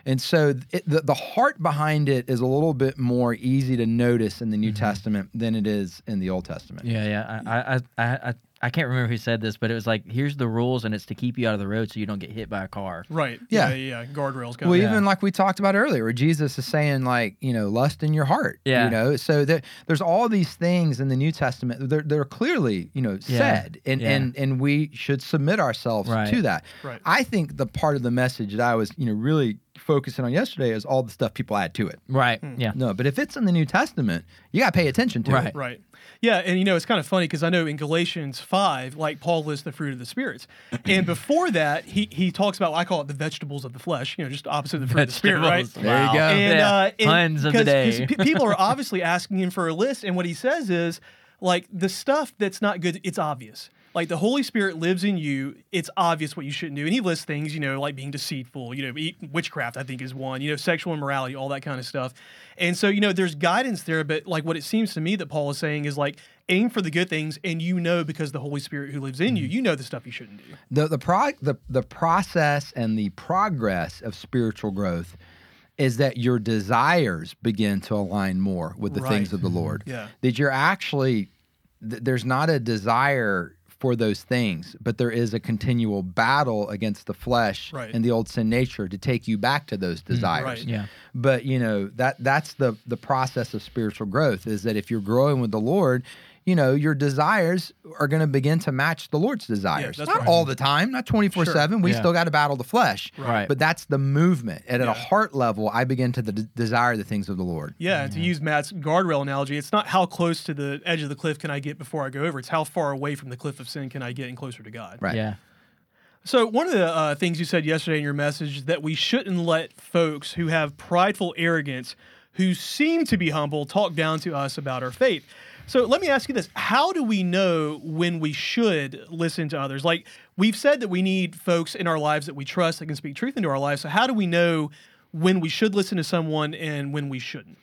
Speaker 3: And so it, the, the heart behind it is a little bit more easy to notice in the New mm-hmm. Testament than it is in the Old Testament.
Speaker 2: Yeah, yeah. I, I, I, I, I can't remember who said this, but it was like, here's the rules, and it's to keep you out of the road so you don't get hit by a car.
Speaker 1: Right.
Speaker 3: Yeah.
Speaker 1: Yeah. Yeah. yeah. Guardrails. Got
Speaker 3: Well,
Speaker 1: it.
Speaker 3: even like we talked about earlier, where Jesus is saying, like, you know, lust in your heart.
Speaker 2: Yeah.
Speaker 3: You know, so there, there's all these things in the New Testament. They're, they're clearly, you know,
Speaker 2: Yeah.
Speaker 3: said, and,
Speaker 2: Yeah.
Speaker 3: and and we should submit ourselves
Speaker 2: Right.
Speaker 3: to that.
Speaker 1: Right.
Speaker 3: I think the part of the message that I was, you know, really focusing on yesterday is all the stuff people add to it.
Speaker 2: Right.
Speaker 1: Hmm.
Speaker 2: Yeah.
Speaker 3: No, but if it's in the New Testament, you got to pay attention to it.
Speaker 2: Right.
Speaker 3: it.
Speaker 1: Right. Yeah, and you know it's kind of funny because I know in Galatians five, like Paul lists the fruit of the spirits, and before that he he talks about I call it the vegetables of the flesh, you know, just opposite of the fruit of the spirit, right?
Speaker 2: Vegetables.
Speaker 3: There you go.
Speaker 1: And,
Speaker 2: Yeah.
Speaker 1: uh, and
Speaker 2: Puns of the
Speaker 1: 'cause- 'cause
Speaker 2: day.
Speaker 1: pe- people are obviously asking him for a list, and what he says is like the stuff that's not good. It's obvious. Like the Holy Spirit lives in you. It's obvious what you shouldn't do. And he lists things, you know, like being deceitful, you know, witchcraft, I think is one, you know, sexual immorality, all that kind of stuff. And so, you know, there's guidance there, but like what it seems to me that Paul is saying is like aim for the good things and you know because the Holy Spirit who lives in you, mm-hmm. you know the stuff you shouldn't do.
Speaker 3: the the pro the the process and the progress of spiritual growth is that your desires begin to align more with the things of the Lord. Mm-hmm.
Speaker 1: Yeah.
Speaker 3: That you're actually th- there's not a desire for those things, but there is a continual battle against the flesh
Speaker 1: Right.
Speaker 3: and the old sin nature to take you back to those mm, desires.
Speaker 1: right.
Speaker 2: Yeah.
Speaker 3: But you know that that's the the process of spiritual growth is that if you're growing with the Lord, you know your desires are going to begin to match the Lord's desires.
Speaker 1: that's
Speaker 3: not
Speaker 1: right.
Speaker 3: all the time, not 24 seven. We
Speaker 2: Yeah.
Speaker 3: still got to battle the flesh.
Speaker 2: Right.
Speaker 3: But that's the movement. And at a heart level, I begin to the, desire the things of the Lord.
Speaker 1: Yeah, and to use Matt's guardrail analogy, it's not how close to the edge of the cliff can I get before I go over. It's how far away from the cliff of sin can I get and closer to God.
Speaker 3: Right.
Speaker 2: Yeah.
Speaker 1: So one of the uh, things you said yesterday in your message that we shouldn't let folks who have prideful arrogance, who seem to be humble, talk down to us about our faith. So let me ask you this: How do we know when we should listen to others? Like we've said that we need folks in our lives that we trust that can speak truth into our lives. So how do we know when we should listen to someone and when we shouldn't?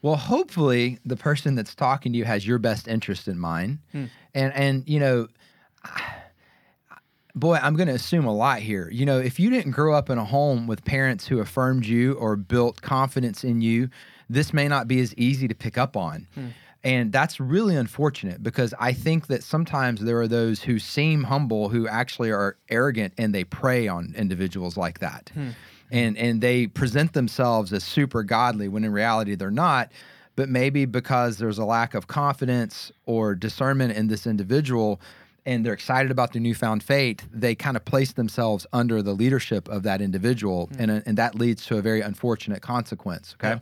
Speaker 3: Well, hopefully the person that's talking to you has your best interest in mind.
Speaker 1: Hmm.
Speaker 3: And and you know [sighs] boy, I'm going to assume a lot here. You know, if you didn't grow up in a home with parents who affirmed you or built confidence in you, this may not be as easy to pick up on. And that's really unfortunate because I think that sometimes there are those who seem humble who actually are arrogant and they prey on individuals like that. Hmm. And and they present themselves as super godly when in reality they're not. But maybe because there's a lack of confidence or discernment in this individual, and they're excited about their newfound faith, they kind of place themselves under the leadership of that individual, hmm. and, uh, and that leads to a very unfortunate consequence. Okay.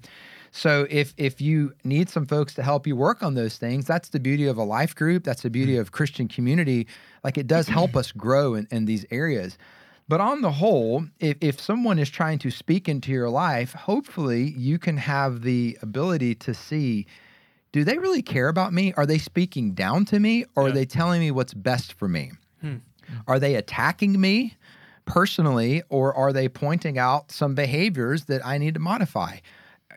Speaker 3: So if if you need some folks to help you work on those things, that's the beauty of a life group. That's the beauty mm-hmm. of Christian community. Like it does help us grow in, in these areas. But on the whole, if, if someone is trying to speak into your life, hopefully you can have the ability to see do they really care about me? Are they speaking down to me or are they telling me what's best for me? Hmm. Are they attacking me personally or are they pointing out some behaviors that I need to modify?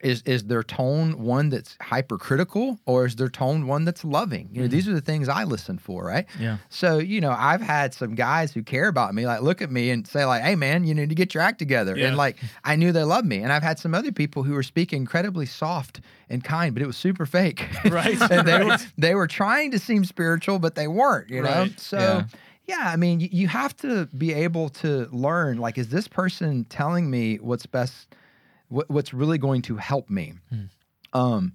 Speaker 3: Is, is their tone one that's hypercritical or is their tone one that's loving? You know, mm-hmm. these are the things I listen for, right?
Speaker 2: Yeah.
Speaker 3: So, you know, I've had some guys who care about me, like look at me and say, like, hey man, you need to get your act together.
Speaker 1: Yeah.
Speaker 3: And like I knew they loved me. And I've had some other people who were speaking incredibly soft and kind, but it was super fake. [laughs]
Speaker 1: Right,
Speaker 3: and they were they were trying to seem spiritual, but they weren't, you know?
Speaker 1: Right.
Speaker 3: So
Speaker 2: Yeah.
Speaker 3: yeah, I mean, you, you have to be able to learn like, is this person telling me what's best, what, what's really going to help me? Hmm. Um,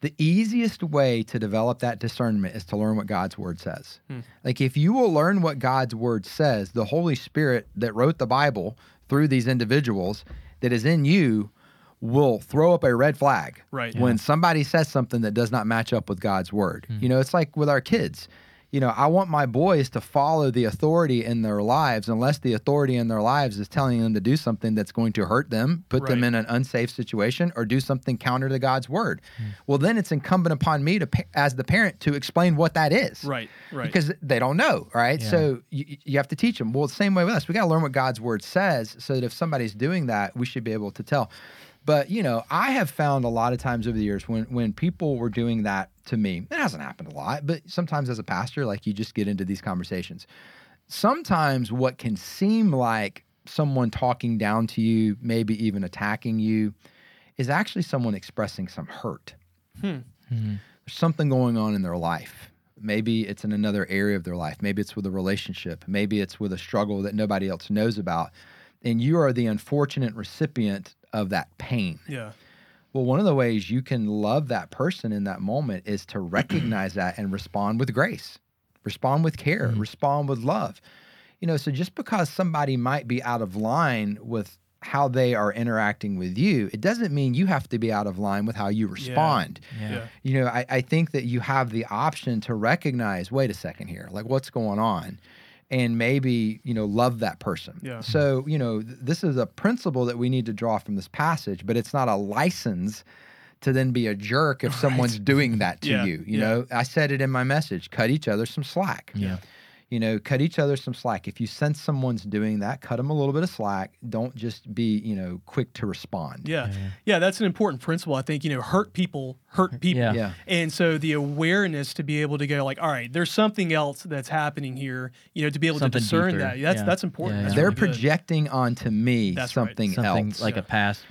Speaker 3: the easiest way to develop that discernment is to learn what God's word says. Hmm. Like, if you will learn what God's word says, the Holy Spirit that wrote the Bible through these individuals that is in you will throw up a red flag
Speaker 1: Right.
Speaker 3: when somebody says something that does not match up with God's word. Hmm. You know, it's like with our kids. You know, I want my boys to follow the authority in their lives unless the authority in their lives is telling them to do something that's going to hurt them, put them in an unsafe situation, or do something counter to God's word. Hmm. Well, then it's incumbent upon me to, as the parent, to explain what that is.
Speaker 1: Right. Right.
Speaker 3: Because they don't know, right?
Speaker 2: Yeah.
Speaker 3: So you, you have to teach them. Well, the same way with us, we got to learn what God's word says, so that if somebody's doing that, we should be able to tell. But you know, I have found a lot of times over the years when when people were doing that to me, it hasn't happened a lot, but sometimes as a pastor, like you just get into these conversations. Sometimes what can seem like someone talking down to you, maybe even attacking you, is actually someone expressing some hurt
Speaker 1: Hmm.
Speaker 3: there's something going on in their life. Maybe it's in another area of their life. Maybe it's with a relationship. Maybe it's with a struggle that nobody else knows about. And you are the unfortunate recipient of that pain.
Speaker 1: Yeah.
Speaker 3: Well, one of the ways you can love that person in that moment is to [clears throat] recognize that and respond with grace, respond with care, mm-hmm. respond with love. You know, so just because somebody might be out of line with how they are interacting with you, it doesn't mean you have to be out of line with how you respond
Speaker 2: Yeah.
Speaker 1: Yeah.
Speaker 3: you know, I, I think that you have the option to recognize, wait a second here, like what's going on, and maybe, you know, love that person.
Speaker 1: Yeah.
Speaker 3: So, you know, th- this is a principle that we need to draw from this passage, but it's not a license to then be a jerk if [laughs] someone's doing that to
Speaker 1: Yeah,
Speaker 3: you. You
Speaker 1: yeah.
Speaker 3: know, I said it in my message cut each other some slack.
Speaker 2: Yeah.
Speaker 3: You know, cut each other some slack. If you sense someone's doing that, cut them a little bit of slack. Don't just be, you know, quick to respond.
Speaker 1: Yeah.
Speaker 2: Yeah.
Speaker 1: Yeah, that's an important principle. I think, you know, hurt people hurt people.
Speaker 2: Yeah.
Speaker 3: Yeah.
Speaker 1: And so the awareness to be able to go like, all right, there's something else that's happening here, you know, to be able
Speaker 2: Something
Speaker 1: to discern
Speaker 2: deeper.
Speaker 1: that. That's
Speaker 2: Yeah.
Speaker 1: that's important.
Speaker 2: Yeah,
Speaker 1: That's.
Speaker 3: They're
Speaker 1: really good.
Speaker 3: projecting onto me
Speaker 1: That's right.
Speaker 3: something,
Speaker 2: Something
Speaker 3: else.
Speaker 2: like
Speaker 1: Yeah.
Speaker 2: a past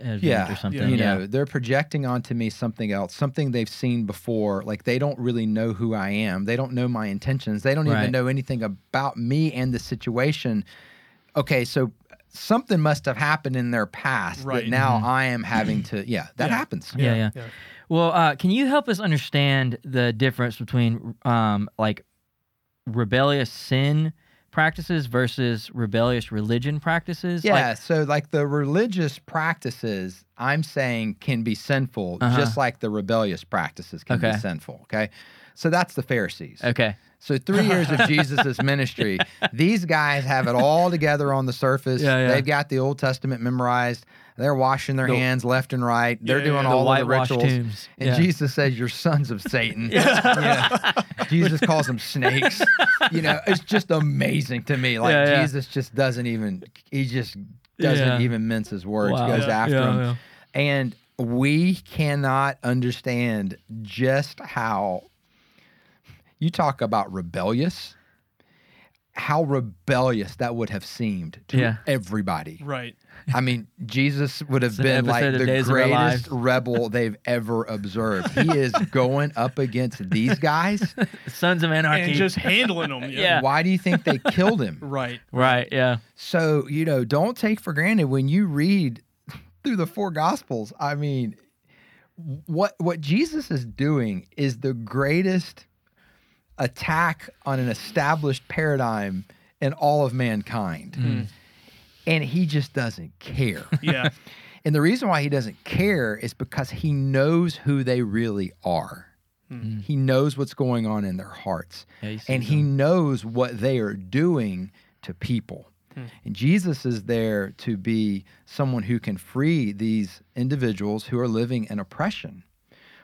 Speaker 2: event
Speaker 3: yeah,
Speaker 2: or something.
Speaker 3: You
Speaker 2: Yeah.
Speaker 3: know, they're projecting onto me something else, something they've seen before. Like they don't really know who I am. They don't know my intentions. They don't
Speaker 2: Right.
Speaker 3: even know anything about me and the situation. Okay, so something must have happened in their past
Speaker 1: Right.
Speaker 3: that now
Speaker 2: Mm-hmm.
Speaker 3: I am having to. Yeah, that
Speaker 1: Yeah.
Speaker 3: happens.
Speaker 2: Yeah, yeah.
Speaker 1: yeah.
Speaker 2: Well, uh, can you help us understand the difference between um, like rebellious sin practices versus rebellious religion practices?
Speaker 3: Yeah,
Speaker 2: Like,
Speaker 3: so like the religious practices, I'm saying can be sinful,
Speaker 2: Uh-huh.
Speaker 3: just like the rebellious practices can
Speaker 2: Okay.
Speaker 3: be sinful. Okay, so that's the Pharisees.
Speaker 2: okay.
Speaker 3: So three years of Jesus' [laughs] ministry, these guys have it all together on the surface.
Speaker 2: Yeah, yeah.
Speaker 3: They've got the Old Testament memorized. They're washing their
Speaker 2: The-
Speaker 3: hands left and right. They're
Speaker 1: Yeah,
Speaker 3: doing.
Speaker 2: The
Speaker 3: all the
Speaker 2: whitewashed
Speaker 3: rituals.
Speaker 2: tombs.
Speaker 3: And. Jesus says, "You're sons of Satan." [laughs] Yeah. Jesus calls them snakes. You know, it's just amazing to me. Like. Jesus just doesn't even. He just doesn't even mince his words.
Speaker 2: Wow.
Speaker 3: Goes after
Speaker 2: yeah.
Speaker 3: And we cannot understand just how you talk about rebellious, how rebellious that would have seemed to
Speaker 2: Yeah.
Speaker 3: everybody.
Speaker 1: Right.
Speaker 3: I mean, Jesus would have been like the
Speaker 2: Days of Our
Speaker 3: greatest rebel [laughs] they've ever observed. He is going up against these guys. [laughs]
Speaker 2: Sons of Anarchy.
Speaker 1: And just handling them. [laughs]
Speaker 2: Yeah.
Speaker 3: Why do you think they killed him?
Speaker 1: Right.
Speaker 2: right. Yeah.
Speaker 3: So, you know, don't take for granted when you read through the four gospels. I mean, what what Jesus is doing is the greatest attack on an established paradigm in all of mankind.
Speaker 2: Mm.
Speaker 3: And he just doesn't care. [laughs]
Speaker 1: Yeah. [laughs]
Speaker 3: and the reason why he doesn't care is because he knows who they really are.
Speaker 2: Mm.
Speaker 3: He knows what's going on in their hearts
Speaker 2: Yeah, he sees
Speaker 3: and he knows what they are doing to people.
Speaker 1: Hmm.
Speaker 3: And Jesus is there to be someone who can free these individuals who are living in oppression.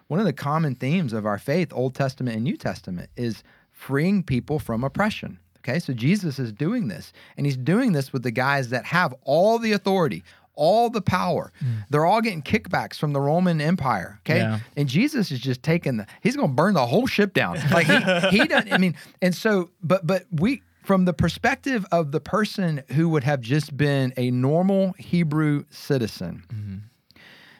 Speaker 3: One of the common themes of our faith, Old Testament and New Testament, is freeing people from oppression. Okay, so Jesus is doing this, and he's doing this with the guys that have all the authority, all the power. Mm. They're all getting kickbacks from the Roman Empire. Okay,
Speaker 2: Yeah.
Speaker 3: and Jesus is just taking the he's going to burn the whole ship down. Like he, he doesn't I mean and so but but we from the perspective of the person who would have just been a normal Hebrew citizen. Mm.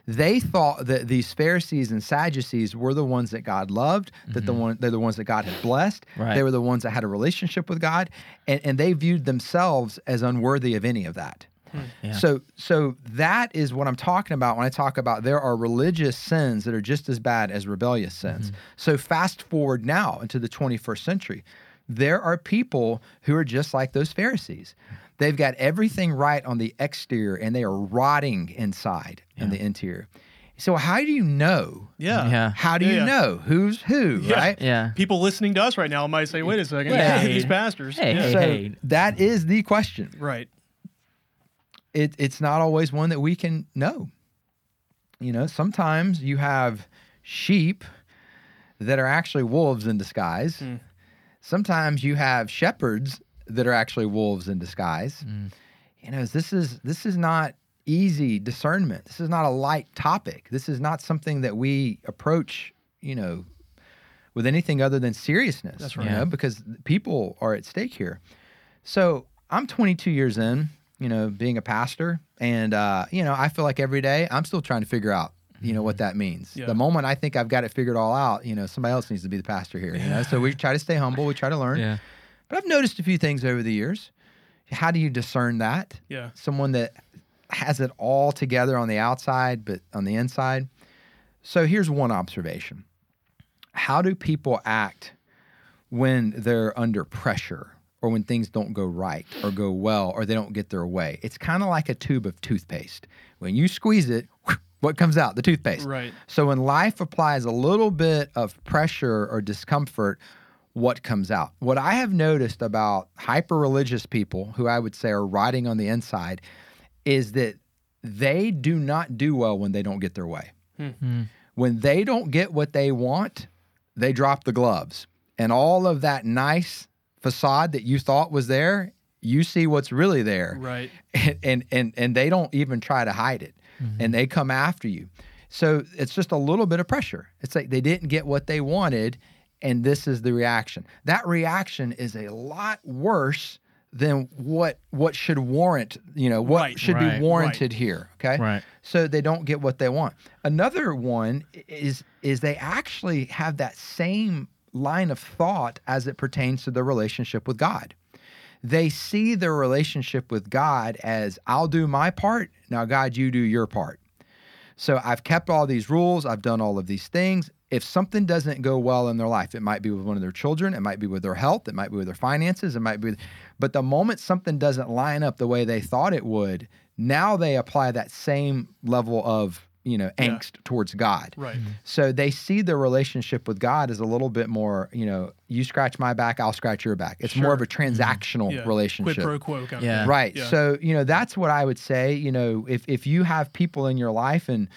Speaker 3: They thought that these Pharisees and Sadducees were the ones that God loved, that the mm-hmm. one they're the ones that God had blessed.
Speaker 2: Right.
Speaker 3: They were the ones that had a relationship with God, and, and they viewed themselves as unworthy of any of that. Hmm.
Speaker 2: Yeah.
Speaker 3: So so that is what I'm talking about when I talk about there are religious sins that are just as bad as rebellious mm-hmm. sins. So fast forward now into the 21st century. There are people who are just like those Pharisees. They've got everything right on the exterior and they are rotting inside in the interior. So how do you know?
Speaker 1: Yeah.
Speaker 2: Yeah.
Speaker 3: How do
Speaker 1: Yeah,
Speaker 3: you
Speaker 1: yeah.
Speaker 3: know who's who,
Speaker 1: Yeah.
Speaker 3: right?
Speaker 2: Yeah.
Speaker 1: People listening to us right now might say, "Wait a second,
Speaker 2: Yeah.
Speaker 1: who these pastors?"
Speaker 2: Hey,
Speaker 1: Yeah.
Speaker 2: hey,
Speaker 3: So
Speaker 2: hey.
Speaker 3: that is the question.
Speaker 1: Right.
Speaker 3: It, it's not always one that we can know. You know, sometimes you have sheep that are actually wolves in disguise.
Speaker 1: Hmm.
Speaker 3: Sometimes you have shepherds that are actually wolves in disguise.
Speaker 2: Mm.
Speaker 3: You know, this is this is not easy discernment. This is not a light topic. This is not something that we approach, you know, with anything other than seriousness.
Speaker 1: That's
Speaker 3: You
Speaker 2: right.
Speaker 3: know, because people are at stake here. So I'm 22 years in, you know, being a pastor, and uh, you know, I feel like every day I'm still trying to figure out, you know, what that means.
Speaker 1: Yeah.
Speaker 3: The moment I think I've got it figured all out, you know, somebody else needs to be the pastor here. You know, so we try to stay humble, we try to learn.
Speaker 2: Yeah.
Speaker 3: But I've noticed a few things over the years. How do you discern that?
Speaker 1: Yeah.
Speaker 3: Someone that has it all together on the outside, but on the inside. So here's one observation How do people act when they're under pressure or when things don't go right or go well or they don't get their way? It's kind of like a tube of toothpaste. When you squeeze it, what comes out? The toothpaste.
Speaker 1: Right.
Speaker 3: So when life applies a little bit of pressure or discomfort, what comes out? What I have noticed about hyper religious people who I would say are riding on the inside is that they do not do well when they don't get their way.
Speaker 2: Hmm.
Speaker 3: When they don't get what they want, they drop the gloves. And all of that nice facade that you thought was there, you see what's really there
Speaker 1: Right.
Speaker 3: and [laughs] and and, and they don't even try to hide it and they come after you so it's just a little bit of pressure it's like they didn't get what they wanted and this is the reaction that reaction is a lot worse than what what should warrant you know what
Speaker 1: Right,
Speaker 3: should
Speaker 2: right,
Speaker 3: be warranted here okay
Speaker 2: Right.
Speaker 3: so they don't get what they want another one is is they actually have that same line of thought as it pertains to their relationship with god they see their relationship with God as I'll do my part, now God you do your part. So I've kept all these rules, I've done all of these things. If something doesn't go well in their life, it might be with one of their children, it might be with their health, it might be with their finances, it might be with, but the moment something doesn't line up the way they thought it would, now they apply that same level of, you know,
Speaker 1: Yeah.
Speaker 3: angst towards God.
Speaker 1: Right. Mm-hmm.
Speaker 3: So they see their relationship with God as a little bit more, you know, you scratch my back, I'll scratch your back. It's more of a mm-hmm. transactional
Speaker 1: Yeah.
Speaker 3: relationship.
Speaker 1: Quid pro quo kind
Speaker 2: Yeah.
Speaker 1: of thing.
Speaker 3: Right.
Speaker 1: Yeah.
Speaker 3: So, you know, that's what I would say, you know, if if you have people in your life and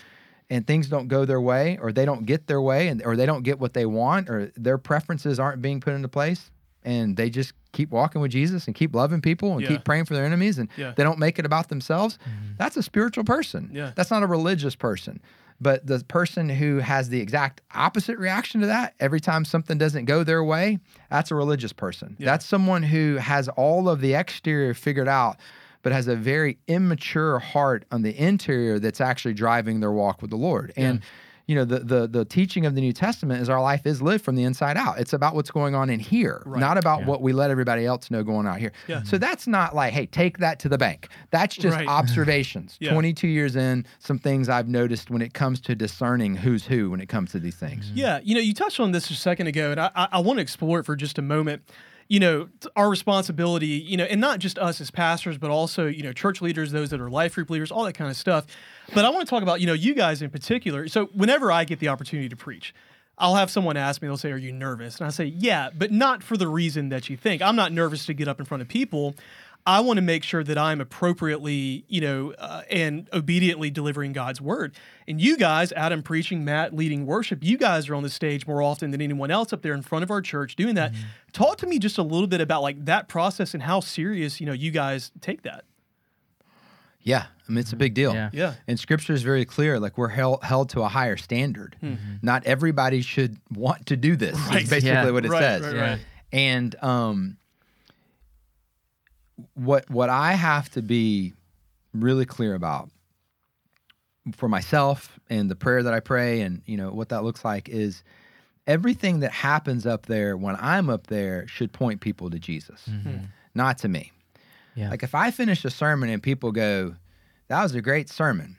Speaker 3: and things don't go their way or they don't get their way and or they don't get what they want or their preferences aren't being put into place and they just keep walking with Jesus and keep loving people and
Speaker 1: Yeah.
Speaker 3: keep praying for their enemies and
Speaker 1: Yeah.
Speaker 3: they don't make it about themselves, mm-hmm. that's a spiritual person.
Speaker 1: Yeah.
Speaker 3: That's not a religious person. But the person who has the exact opposite reaction to that every time something doesn't go their way, that's a religious person.
Speaker 1: Yeah.
Speaker 3: That's someone who has all of the exterior figured out, but has a very immature heart on the interior that's actually driving their walk with the Lord. And you know, the the the teaching of the New Testament is our life is lived from the inside out. It's about what's going on in here,
Speaker 1: Right.
Speaker 3: not about
Speaker 2: Yeah.
Speaker 3: what we let everybody else know going on here.
Speaker 1: Yeah.
Speaker 3: So that's not like, hey, take that to the bank. That's just
Speaker 1: Right. [laughs]
Speaker 3: observations.
Speaker 1: Yeah.
Speaker 3: 22 years in, some things I've noticed when it comes to discerning who's who when it comes to these things.
Speaker 1: Yeah, you know, you touched on this a second ago, and I, I, I want to explore it for just a moment. You know, our responsibility, you know, and not just us as pastors, but also, you know, church leaders, those that are life group leaders, all that kind of stuff. But I want to talk about, you know, you guys in particular. So whenever I get the opportunity to preach, I'll have someone ask me, they'll say, Are you nervous? And I say, Yeah, but not for the reason that you think. I'm not nervous to get up in front of people. I want to make sure that I'm appropriately, you know, uh, and obediently delivering God's word. And you guys, Adam preaching, Matt leading worship, you guys are on the stage more often than anyone else up there in front of our church doing that. Talk to me just a little bit about like that process and how serious, you know, you guys take that.
Speaker 3: Yeah, I mean it's a big deal.
Speaker 2: Yeah.
Speaker 1: Yeah.
Speaker 3: And scripture is very clear like we're held, held to a higher standard. Not everybody should want to do this.
Speaker 1: Right.
Speaker 3: Is basically
Speaker 2: Yeah.
Speaker 3: what it
Speaker 1: Right,
Speaker 3: says.
Speaker 1: right,
Speaker 2: Yeah.
Speaker 1: right.
Speaker 3: And um what what I have to be really clear about for myself and the prayer that I pray and you know what that looks like is everything that happens up there when I'm up there should point people to Jesus, mm-hmm. hmm. not to me.
Speaker 2: Yeah.
Speaker 3: Like if I finish a sermon and people go, "That was a great sermon,"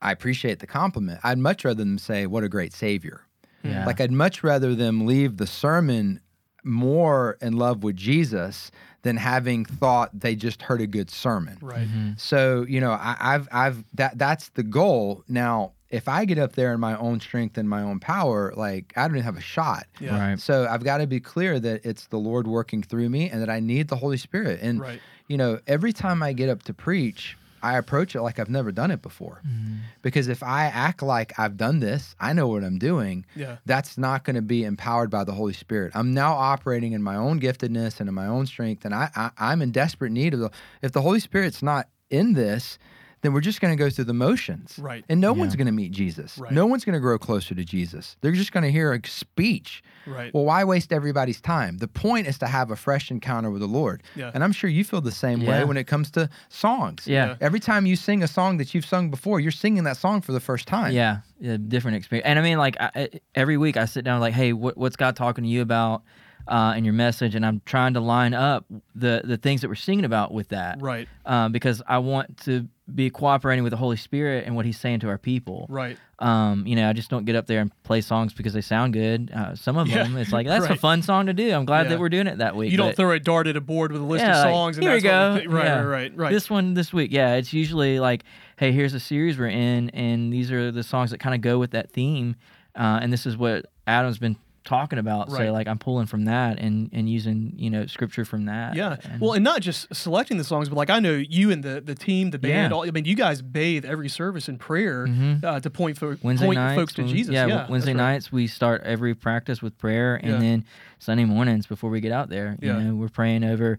Speaker 3: I appreciate the compliment. I'd much rather them say, "What a great savior."
Speaker 2: Yeah.
Speaker 3: Like I'd much rather them leave the sermon more in love with Jesus than having thought they just heard a good sermon.
Speaker 1: Right. Mm-hmm.
Speaker 3: So you know, I, I've I've that that's the goal. Now, if I get up there in my own strength and my own power, like I don't even have a shot.
Speaker 1: Yeah.
Speaker 2: Right.
Speaker 3: So I've got to be clear that it's the Lord working through me and that I need the Holy Spirit. And
Speaker 1: Right.
Speaker 3: you know, every time I get up to preach, I approach it like I've never done it before. Mm-hmm. Because if I act like I've done this, I know what I'm doing,
Speaker 1: Yeah.
Speaker 3: that's not going to be empowered by the Holy Spirit. I'm now operating in my own giftedness and in my own strength, and I, I I'm in desperate need of the. If the Holy Spirit's not in this, then we're just going to go through the motions,
Speaker 1: Right.
Speaker 3: And no
Speaker 2: Yeah.
Speaker 3: one's going to meet Jesus.
Speaker 1: Right.
Speaker 3: No one's going to grow closer to Jesus. They're just going to hear a speech.
Speaker 1: Right.
Speaker 3: Well, why waste everybody's time? The point is to have a fresh encounter with the Lord.
Speaker 1: Yeah.
Speaker 3: And I'm sure you feel the same way when it comes to songs.
Speaker 2: Yeah.
Speaker 3: Every time you sing a song that you've sung before, you're singing that song for the first time.
Speaker 2: Yeah, yeah, different experience. And I mean, like I, I- every week I sit down like, hey, what, what's God talking to you about uh, in your message? And I'm trying to line up the the things that we're singing about with that,
Speaker 1: Right.
Speaker 2: um, because I want to be cooperating with the Holy Spirit and what He's saying to our people.
Speaker 1: Right.
Speaker 2: Um, you know, I just don't get up there and play songs because they sound good. Uh, some of
Speaker 1: Yeah.
Speaker 2: them, it's like [laughs] that's a fun song to do. I'm glad
Speaker 1: Yeah.
Speaker 2: that we're doing it that week.
Speaker 1: You don't throw a dart at a board with a list
Speaker 2: Yeah,
Speaker 1: of
Speaker 2: like,
Speaker 1: songs and
Speaker 2: here we go.
Speaker 1: we Right, right, right, right.
Speaker 2: This one this week, yeah, it's usually like, hey, here's a series we're in, and these are the songs that kind of go with that theme, uh, and this is what Adam's been talking about.
Speaker 1: Right.
Speaker 2: So like, I'm pulling from that and and using you know scripture from that.
Speaker 1: Yeah.
Speaker 2: And-
Speaker 1: Well, and not just selecting the songs, but like I know you and the the team, the band.
Speaker 2: Yeah.
Speaker 1: All, I mean, you guys bathe every service in prayer
Speaker 2: Mhm.
Speaker 1: uh, to point, fo-
Speaker 2: Wednesday
Speaker 1: point
Speaker 2: nights,
Speaker 1: folks to Jesus.
Speaker 2: Yeah,
Speaker 1: Yeah,
Speaker 2: Wednesday
Speaker 1: right.
Speaker 2: nights we start every practice with prayer, and
Speaker 1: Yeah.
Speaker 2: then Sunday mornings before we get out there, you
Speaker 1: Yeah.
Speaker 2: know, we're praying over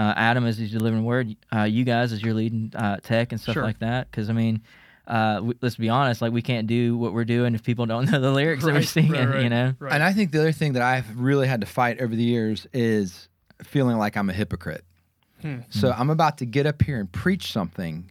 Speaker 2: uh, Adam as he's delivering word, uh, you guys as you're leading uh, tech and stuff
Speaker 1: Sure.
Speaker 2: like that. Because I mean, uh, w- let's be honest, like we can't do what we're doing if people don't [laughs] know the lyrics that we're singing.
Speaker 1: right, right,
Speaker 2: You know,
Speaker 1: right.
Speaker 3: And I think the other thing that I've really had to fight over the years is feeling like I'm a hypocrite.
Speaker 1: Hmm.
Speaker 3: So I'm about to get up here and preach something,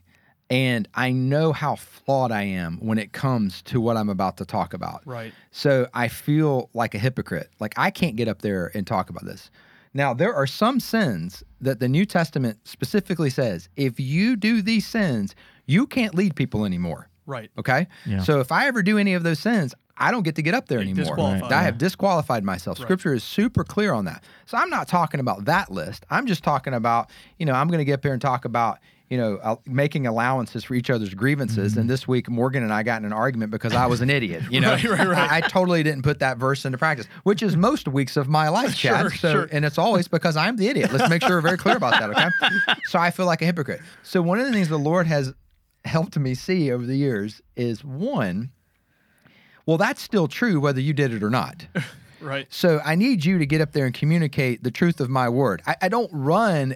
Speaker 3: and I know how flawed I am when it comes to what I'm about to talk about.
Speaker 1: Right.
Speaker 3: So I feel like a hypocrite. Like I can't get up there and talk about this. Now, there are some sins that the New Testament specifically says if you do these sins, you can't lead people anymore.
Speaker 1: Right.
Speaker 3: Okay.
Speaker 2: Yeah.
Speaker 3: So if I ever do any of those sins, I don't get to get up there
Speaker 1: You're
Speaker 3: anymore.
Speaker 1: disqualified.
Speaker 3: I have disqualified myself.
Speaker 1: Right.
Speaker 3: Scripture is super clear on that. So I'm not talking about that list. I'm just talking about, you know, I'm going to get up here and talk about, you know, uh, making allowances for each other's grievances.
Speaker 1: Mm-hmm.
Speaker 3: And this week, Morgan and I got in an argument because I was an idiot. You know, [laughs]
Speaker 1: Right, right, right.
Speaker 3: I, I totally didn't put that verse into practice, which is most weeks of my life, [laughs] Chad.
Speaker 1: Sure,
Speaker 3: so,
Speaker 1: sure.
Speaker 3: and it's always because I'm the idiot. Let's make sure we're very clear about that. Okay. [laughs] so I feel like a hypocrite. So one of the things the Lord has helped me see over the years is one, well, that's still true whether you did it or not. [laughs]
Speaker 1: Right.
Speaker 3: So I need you to get up there and communicate the truth of my word. I, I don't run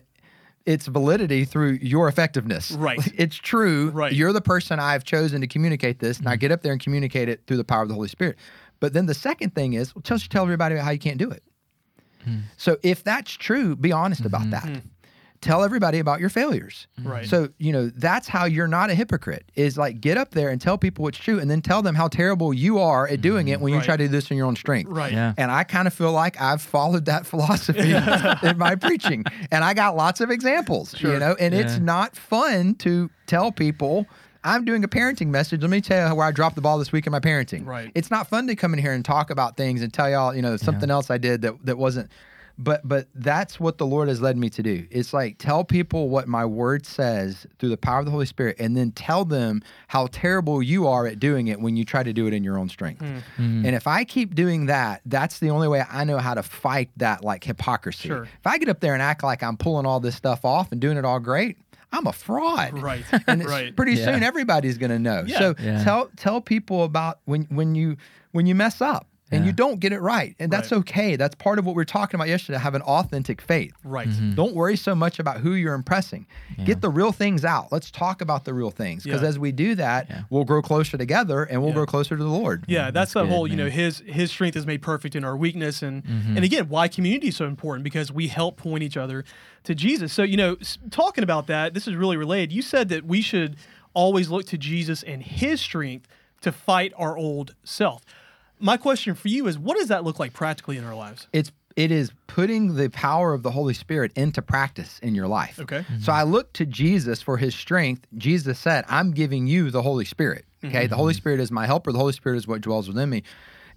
Speaker 3: its validity through your effectiveness.
Speaker 1: Right. [laughs]
Speaker 3: It's true.
Speaker 1: Right.
Speaker 3: You're the person I've chosen to communicate this, and I mm-hmm. get up there and communicate it through the power of the Holy Spirit. But then the second thing is, well, just tell everybody about how you can't do it. Hmm. So if that's true, be honest about mm-hmm. that. Hmm. Tell everybody about your failures. Mm-hmm.
Speaker 1: Right.
Speaker 3: So, you know, that's how you're not a hypocrite is like get up there and tell people what's true and then tell them how terrible you are at doing it mm-hmm. when you try to do this in your own strength.
Speaker 1: Right.
Speaker 2: Yeah.
Speaker 3: And I kind of feel like I've followed that [laughs] philosophy in my preaching. And I got lots of examples,
Speaker 1: sure.
Speaker 3: you know, and it's not fun to tell people I'm doing a parenting message. Let me tell you where I dropped the ball this week in my parenting.
Speaker 1: Right.
Speaker 3: It's not fun to come in here and talk about things and tell y'all, you know, something else I did that that wasn't but but that's what the Lord has led me to do. It's like tell people what my word says through the power of the Holy Spirit and then tell them how terrible you are at doing it when you try to do it in your own strength.
Speaker 2: Mm-hmm.
Speaker 3: And if I keep doing that, that's the only way I know how to fight that like hypocrisy.
Speaker 1: Sure.
Speaker 3: If I get up there and act like I'm pulling all this stuff off and doing it all great, I'm a fraud.
Speaker 1: Right. [laughs]
Speaker 3: And it's
Speaker 1: right.
Speaker 3: pretty
Speaker 2: Yeah.
Speaker 3: soon everybody's going to know.
Speaker 1: Yeah.
Speaker 3: So
Speaker 2: Yeah.
Speaker 3: tell tell people about when when you when you mess up and
Speaker 2: Yeah.
Speaker 3: you don't get it right. And that's
Speaker 1: Right.
Speaker 3: okay. That's part of what we are talking about yesterday, have an authentic faith.
Speaker 1: Right.
Speaker 2: Mm-hmm.
Speaker 3: Don't worry so much about who you're impressing. Get the real things out. Let's talk about the real things. Because
Speaker 1: Yeah.
Speaker 3: as we do that,
Speaker 2: Yeah.
Speaker 3: we'll grow closer together and we'll
Speaker 1: Yeah.
Speaker 3: grow closer to the Lord.
Speaker 1: Yeah, that's, the
Speaker 2: good,
Speaker 1: whole, you know, his his strength is made perfect in our weakness and
Speaker 3: Mm-hmm.
Speaker 1: and again, why community is so important because we help point each other to Jesus. So, you know, talking about that, this is really related. You said that we should always look to Jesus and his strength to fight our old self. My question for you is what does that look like practically in our lives?
Speaker 3: It's it is putting the power of the Holy Spirit into practice in your life.
Speaker 1: Okay.
Speaker 3: So I look to Jesus for his strength. Jesus said, I'm giving you the Holy Spirit. Okay. Mm-hmm. The Holy Spirit is my helper. The Holy Spirit is what dwells within me.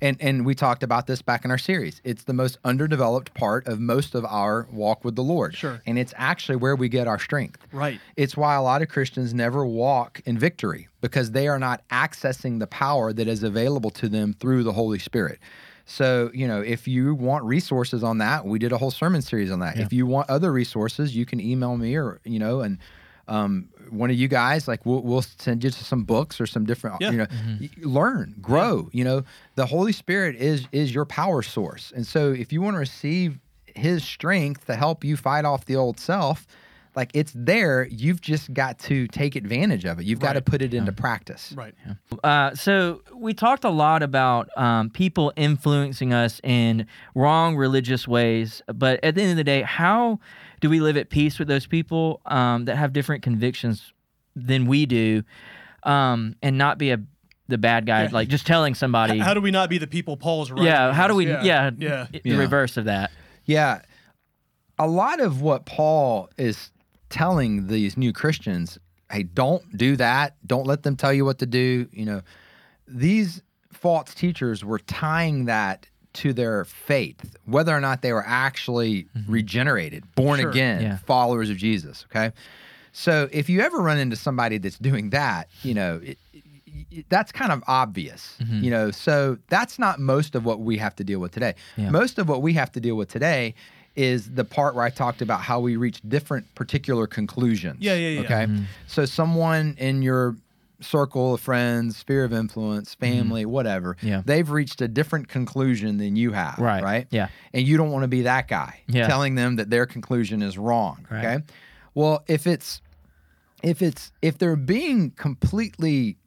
Speaker 3: And and we talked about this back in our series. It's the most underdeveloped part of most of our walk with the Lord.
Speaker 1: Sure.
Speaker 3: And it's actually where we get our strength.
Speaker 1: Right.
Speaker 3: It's why a lot of Christians never walk in victory because they are not accessing the power that is available to them through the Holy Spirit. So, you know, if you want resources on that, we did a whole sermon series on that. If you want other resources, you can email me or, you know, and um, one of you guys, like we'll, we'll send you to some books or some different,
Speaker 1: Yeah.
Speaker 3: you know, y- learn, grow. You know, the Holy Spirit is is your power source, and so if you want to receive His strength to help you fight off the old self, like it's there. You've just got to take advantage of it. You've got to put it into practice.
Speaker 1: Right.
Speaker 2: Uh, so we talked a lot about um, people influencing us in wrong religious ways, but at the end of the day, how do we live at peace with those people um, that have different convictions than we do, um, and not be a the bad guy,
Speaker 1: Yeah.
Speaker 2: like just telling somebody,
Speaker 1: How do we not be the people Paul's writing?
Speaker 2: yeah, how do we,
Speaker 1: against?
Speaker 2: yeah,
Speaker 1: Yeah.
Speaker 2: the
Speaker 3: Yeah.
Speaker 2: reverse of that,
Speaker 3: Yeah. A lot of what Paul is telling these new Christians, hey, don't do that. Don't let them tell you what to do. You know, these false teachers were tying that to their faith, whether or not they were actually mm-hmm. regenerated, born
Speaker 1: Sure.
Speaker 3: again,
Speaker 2: Yeah.
Speaker 3: followers of Jesus. Okay. So if you ever run into somebody that's doing that, you know, it, it- that's kind of obvious, mm-hmm. you know. So that's not most of what we have to deal with today.
Speaker 2: Yeah.
Speaker 3: Most of what we have to deal with today is the part where I talked about how we reach different particular conclusions.
Speaker 1: Yeah, yeah, yeah.
Speaker 3: Okay. Mm-hmm. So someone in your circle of friends, sphere of influence, family, whatever,
Speaker 2: Yeah.
Speaker 3: they've reached a different conclusion than you have.
Speaker 2: Right.
Speaker 3: Right.
Speaker 2: Yeah.
Speaker 3: And you don't want to be that guy
Speaker 2: Yeah.
Speaker 3: telling them that their conclusion is wrong.
Speaker 2: Right.
Speaker 3: Okay. Well, if it's if it's if they're being completely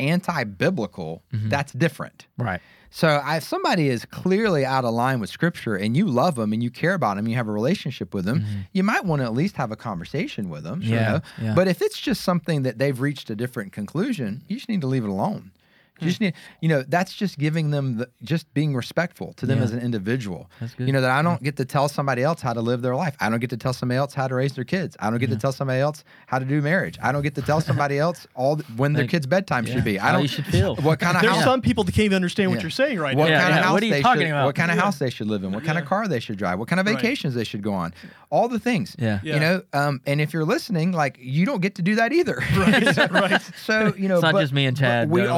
Speaker 3: anti-biblical,
Speaker 2: Mm-hmm.
Speaker 3: that's different.
Speaker 2: right?
Speaker 3: So if somebody is clearly out of line with scripture and you love them and you care about them, you have a relationship with them, you might want to at least have a conversation with them. you
Speaker 2: Mm-hmm. Yeah, yeah.
Speaker 3: But if it's just something that they've reached a different conclusion, you just need to leave it alone. You
Speaker 2: Hmm.
Speaker 3: just need, you know, that's just giving them the, just being respectful to them
Speaker 2: Yeah.
Speaker 3: as an individual.
Speaker 2: That's good.
Speaker 3: You know that I don't get to tell somebody else how to live their life. I don't get to tell somebody else how to raise their kids. I don't get to tell somebody else how to do marriage. I don't get to tell somebody [laughs] else all the, when their kids' bedtime
Speaker 2: yeah,
Speaker 3: should be. I don't.
Speaker 2: How you should feel. [laughs]
Speaker 3: What kind of
Speaker 1: There's
Speaker 3: house?
Speaker 1: some people that can't even understand what you're saying right
Speaker 3: what
Speaker 1: now.
Speaker 2: Yeah,
Speaker 3: kind of
Speaker 2: yeah.
Speaker 3: house
Speaker 2: What are you
Speaker 3: they
Speaker 2: talking
Speaker 3: should,
Speaker 2: about?
Speaker 3: What kind of
Speaker 1: Yeah.
Speaker 3: house they should live in? What kind of car they should drive? What kind of
Speaker 1: Right.
Speaker 3: vacations they should go on? All the things.
Speaker 2: Yeah.
Speaker 1: Yeah.
Speaker 3: You know, um, and if you're listening, like you don't get to do that either.
Speaker 1: Right, [laughs] right.
Speaker 3: So you know,
Speaker 2: It's not
Speaker 3: but-
Speaker 2: just me and Chad
Speaker 3: We
Speaker 2: that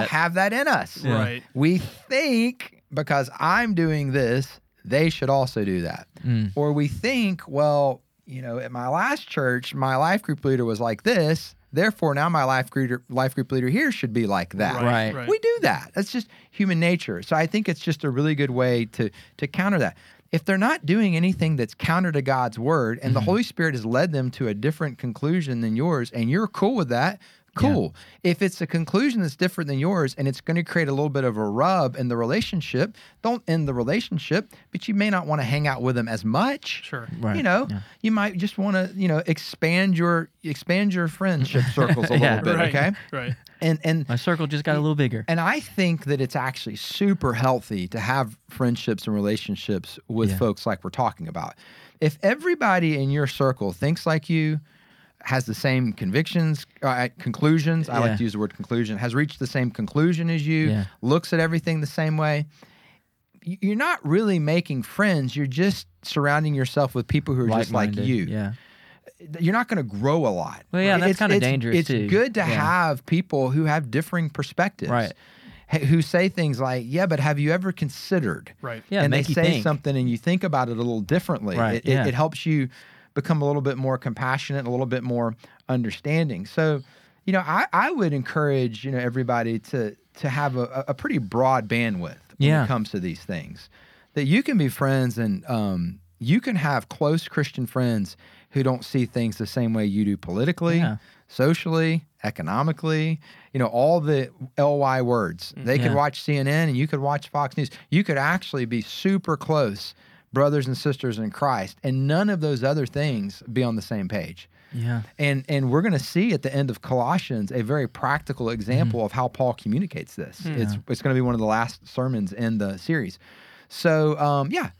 Speaker 2: don't get
Speaker 3: all
Speaker 2: to do that.
Speaker 3: have that in us.
Speaker 2: Yeah.
Speaker 1: Right.
Speaker 3: We think because I'm doing this, they should also do that.
Speaker 2: Mm.
Speaker 3: Or we think, well, you know, at my last church, my life group leader was like this. Therefore, now my life group life group leader here should be like that.
Speaker 2: Right.
Speaker 1: Right.
Speaker 3: We do that. That's just human nature. So I think it's just a really good way to to counter that. If they're not doing anything that's counter to God's word and
Speaker 2: Mm-hmm.
Speaker 3: the Holy Spirit has led them to a different conclusion than yours and you're cool with that, cool. If it's a conclusion that's different than yours and it's going to create a little bit of a rub in the relationship, don't end the relationship, but you may not want to hang out with them as much.
Speaker 1: Sure.
Speaker 2: Right.
Speaker 3: You know,
Speaker 2: Yeah.
Speaker 3: you might just want to, you know, expand your expand your friendship [laughs] circles a
Speaker 2: Yeah.
Speaker 3: little bit,
Speaker 1: right.
Speaker 3: okay? [laughs]
Speaker 1: Right.
Speaker 3: And and
Speaker 2: My circle just got a little bigger.
Speaker 3: and I think that it's actually super healthy to have friendships and relationships with
Speaker 2: Yeah.
Speaker 3: folks like we're talking about. If everybody in your circle thinks like you, has the same convictions, uh, conclusions, I like to use the word conclusion, has reached the same conclusion as you,
Speaker 2: Yeah.
Speaker 3: looks at everything the same way, you're not really making friends. You're just surrounding yourself with people who are just like you
Speaker 2: Yeah.
Speaker 3: you're not going to grow a lot.
Speaker 2: Well, yeah, that's
Speaker 3: It's-
Speaker 2: kinda dangerous,
Speaker 3: It's
Speaker 2: too.
Speaker 3: good to
Speaker 2: Yeah.
Speaker 3: have people who have differing perspectives,
Speaker 2: Right.
Speaker 3: Who say things like, "Yeah, but have you ever considered?"
Speaker 1: Right.
Speaker 2: Yeah,
Speaker 3: and they
Speaker 2: you
Speaker 3: say
Speaker 2: think.
Speaker 3: something, and you think about it a little differently.
Speaker 2: Right,
Speaker 3: It, it- it helps you become a little bit more compassionate, a little bit more understanding. So, you know, I, I would encourage you know everybody to to have a, a pretty broad bandwidth when
Speaker 2: Yeah.
Speaker 3: it comes to these things. That you can be friends and um, you can have close Christian friends who don't see things the same way you do politically,
Speaker 2: Yeah.
Speaker 3: socially, economically, you know, all the LY words. They could
Speaker 2: Mm-hmm.
Speaker 3: Watch CNN and you could watch Fox News. You could actually be super close brothers and sisters in Christ and none of those other things be on the same page.
Speaker 2: Yeah.
Speaker 3: And and we're going to see at the end of Colossians a very practical example hmm. of how Paul communicates this. Hmm. It's it's going to be one of the last sermons in the series. So um, yeah,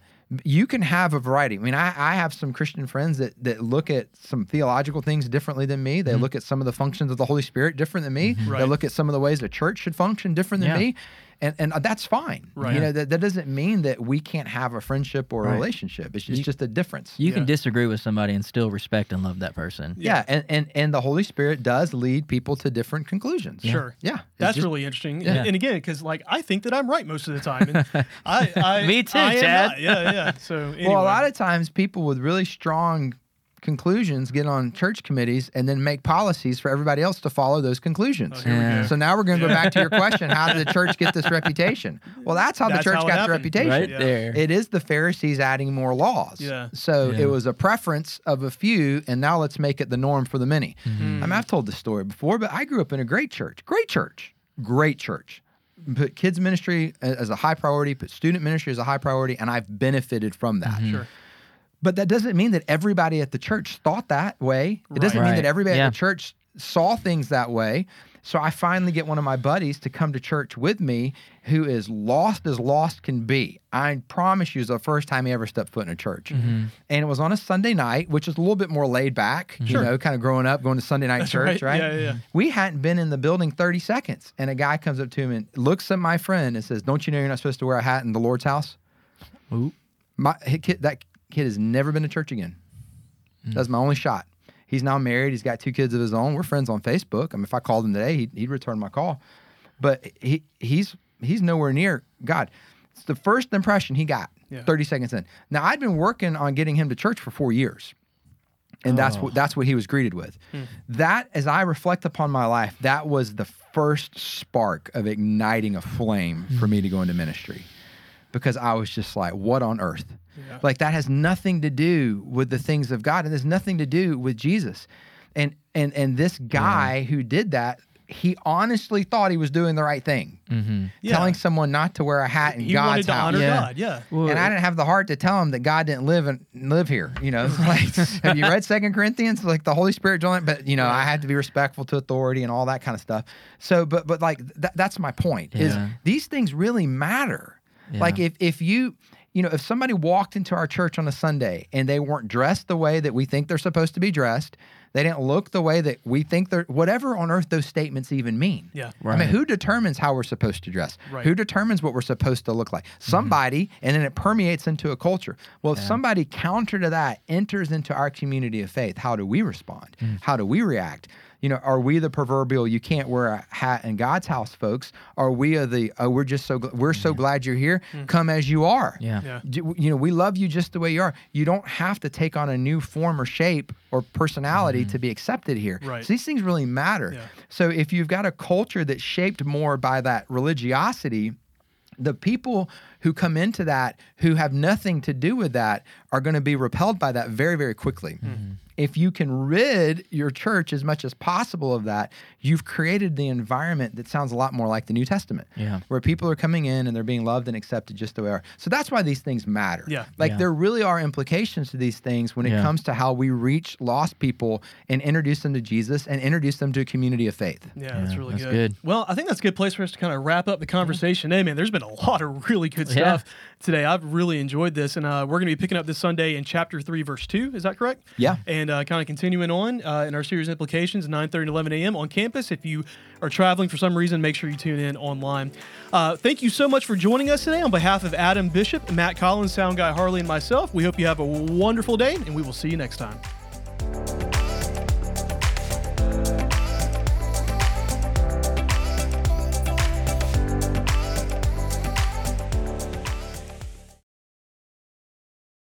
Speaker 3: you can have a variety. I mean, I, I have some Christian friends that that look at some theological things differently than me. They hmm. look at some of the functions of the Holy Spirit different than me. They
Speaker 1: Right.
Speaker 3: look at some of the ways the church should function different than
Speaker 2: Yeah.
Speaker 3: me. And and uh, that's fine.
Speaker 1: Right.
Speaker 3: You know that, that doesn't mean that we can't have a friendship or a
Speaker 2: Right.
Speaker 3: relationship. It's, it's
Speaker 2: You-
Speaker 3: just a difference.
Speaker 2: You can disagree with somebody and still respect and love that person.
Speaker 3: yeah, and, and and the Holy Spirit does lead people to different conclusions.
Speaker 1: Sure.
Speaker 3: Yeah,
Speaker 1: That's
Speaker 3: just-
Speaker 1: really interesting.
Speaker 2: Yeah.
Speaker 1: And, and again, because like I think that I'm right most of the time. And [laughs] I, I,
Speaker 2: Me too,
Speaker 1: I am
Speaker 2: Chad.
Speaker 1: not. Yeah, yeah. So anyway.
Speaker 3: Well, a lot of times people with really strong conclusions get on church committees and then make policies for everybody else to follow those conclusions.
Speaker 1: Oh,
Speaker 2: Yeah.
Speaker 3: So now we're going to go back to your question: How did the church get this reputation? Well, that's how
Speaker 1: That's
Speaker 3: the church
Speaker 1: how it
Speaker 3: got the reputation.
Speaker 2: Right
Speaker 1: Yeah.
Speaker 2: there.
Speaker 3: It is the Pharisees adding more laws.
Speaker 1: Yeah.
Speaker 3: So
Speaker 2: Yeah.
Speaker 3: it was a preference of a few, and now let's make it the norm for the many.
Speaker 2: Mm-hmm.
Speaker 3: I mean, I've told this story before, but I grew up in a great church. Great church. Great church. Put kids ministry as a high priority, put student ministry as a high priority, and I've benefited from that.
Speaker 1: Sure.
Speaker 3: But that doesn't mean that everybody at the church thought that way. It doesn't
Speaker 1: Right.
Speaker 3: mean that everybody
Speaker 2: Yeah.
Speaker 3: at the church saw things that way. So I finally get one of my buddies to come to church with me who is lost as lost can be. I promise you, it was the first time he ever stepped foot in a church.
Speaker 2: Mm-hmm.
Speaker 3: And it was on a Sunday night, which is a little bit more laid back, you
Speaker 1: Sure.
Speaker 3: know, kind of growing up, going to Sunday night
Speaker 1: That's
Speaker 3: church, right?
Speaker 1: Yeah, yeah, yeah.
Speaker 3: We hadn't been in the building 30 seconds. And a guy comes up to him and looks at my friend and says, Don't you know you're not supposed to wear a hat in the Lord's house?
Speaker 2: Ooh.
Speaker 3: My that kid has never been to church again. Hmm. That's my only shot. He's now married. He's got two kids of his own. We're friends on Facebook. I mean, if I called him today, he'd, he'd return my call. But he he's he's nowhere near God. It's the first impression he got.
Speaker 1: Yeah.
Speaker 3: 30 seconds in. Now I'd been working on getting him to church for four years. And that's
Speaker 2: Oh.
Speaker 3: what that's what he was greeted with. Hmm. That, as I reflect upon my life, that was the first spark of igniting a flame for me to go into ministry. Because I was just like, what on earth?
Speaker 1: Yeah.
Speaker 3: Like that has nothing to do with the things of God, and there's nothing to do with Jesus. And and and this guy who did that, he honestly thought he was doing the right thing,
Speaker 2: Mm-hmm.
Speaker 1: Yeah.
Speaker 3: telling someone not to wear a hat in
Speaker 1: he
Speaker 3: God's
Speaker 1: wanted to
Speaker 3: house.
Speaker 1: honor
Speaker 2: Yeah.
Speaker 1: God. Yeah.
Speaker 3: And I didn't have the heart to tell him that God didn't live and live here. You know, [laughs] like have you read Second Corinthians? Like the Holy Spirit joined, but you know, I had to be respectful to authority and all that kind of stuff. So, but but like th- that's my point. Is these things really matter? Like if if you you know if somebody walked into our church on a Sunday and they weren't dressed the way that we think they're supposed to be dressed, they didn't look the way that we think they're whatever on earth those statements even mean.
Speaker 1: Yeah. Right.
Speaker 3: I mean, who determines how we're supposed to dress?
Speaker 1: Right.
Speaker 3: Who determines what we're supposed to look like? Mm-hmm. Somebody, and then it permeates into a culture. Well, if somebody counter to that enters into our community of faith, how do we respond? Mm. How do we react? You know, are we the proverbial "you can't wear a hat in God's house" folks? Are we are the oh, we're just so gl- we're so mm-hmm. glad you're here. Mm-hmm. Come as you are.
Speaker 2: Yeah.
Speaker 1: Yeah.
Speaker 3: Do- you know, we love you just the way you are. You don't have to take on a new form or shape or personality mm-hmm. to be accepted here.
Speaker 1: Right.
Speaker 3: So these things really matter.
Speaker 1: Yeah.
Speaker 3: So if you've got a culture that's shaped more by that religiosity, the people who come into that who have nothing to do with that are going to be repelled by that very, very quickly.
Speaker 1: Mm-hmm.
Speaker 3: If you can rid your church as much as possible of that, you've created the environment that sounds a lot more like the New Testament,
Speaker 2: Yeah.
Speaker 3: where people are coming in and they're being loved and accepted just the way they are. So that's why these things matter.
Speaker 1: Yeah.
Speaker 3: Like
Speaker 2: Yeah.
Speaker 3: there really are implications to these things when it
Speaker 2: Yeah.
Speaker 3: comes to how we reach lost people and introduce them to Jesus and introduce them to a community of faith.
Speaker 1: Yeah, that's really
Speaker 2: that's
Speaker 1: good.
Speaker 2: good.
Speaker 1: Well, I think that's a good place for us to kind of wrap up the conversation. Hey, man, there's been a lot of really good
Speaker 2: Yeah.
Speaker 1: stuff today. I've really enjoyed this, and uh, we're going to be picking up this Sunday in chapter three, verse two. Is that correct?
Speaker 3: Yeah.
Speaker 1: And uh, kind of continuing on uh, in our series implications, 9:30 to 11 a.m. on campus. If you are traveling for some reason, make sure you tune in online. Uh, thank you so much for joining us today. On behalf of Adam Bishop, Matt Collins, Sound Guy Harley, and myself, we hope you have a wonderful day, and we will see you next time.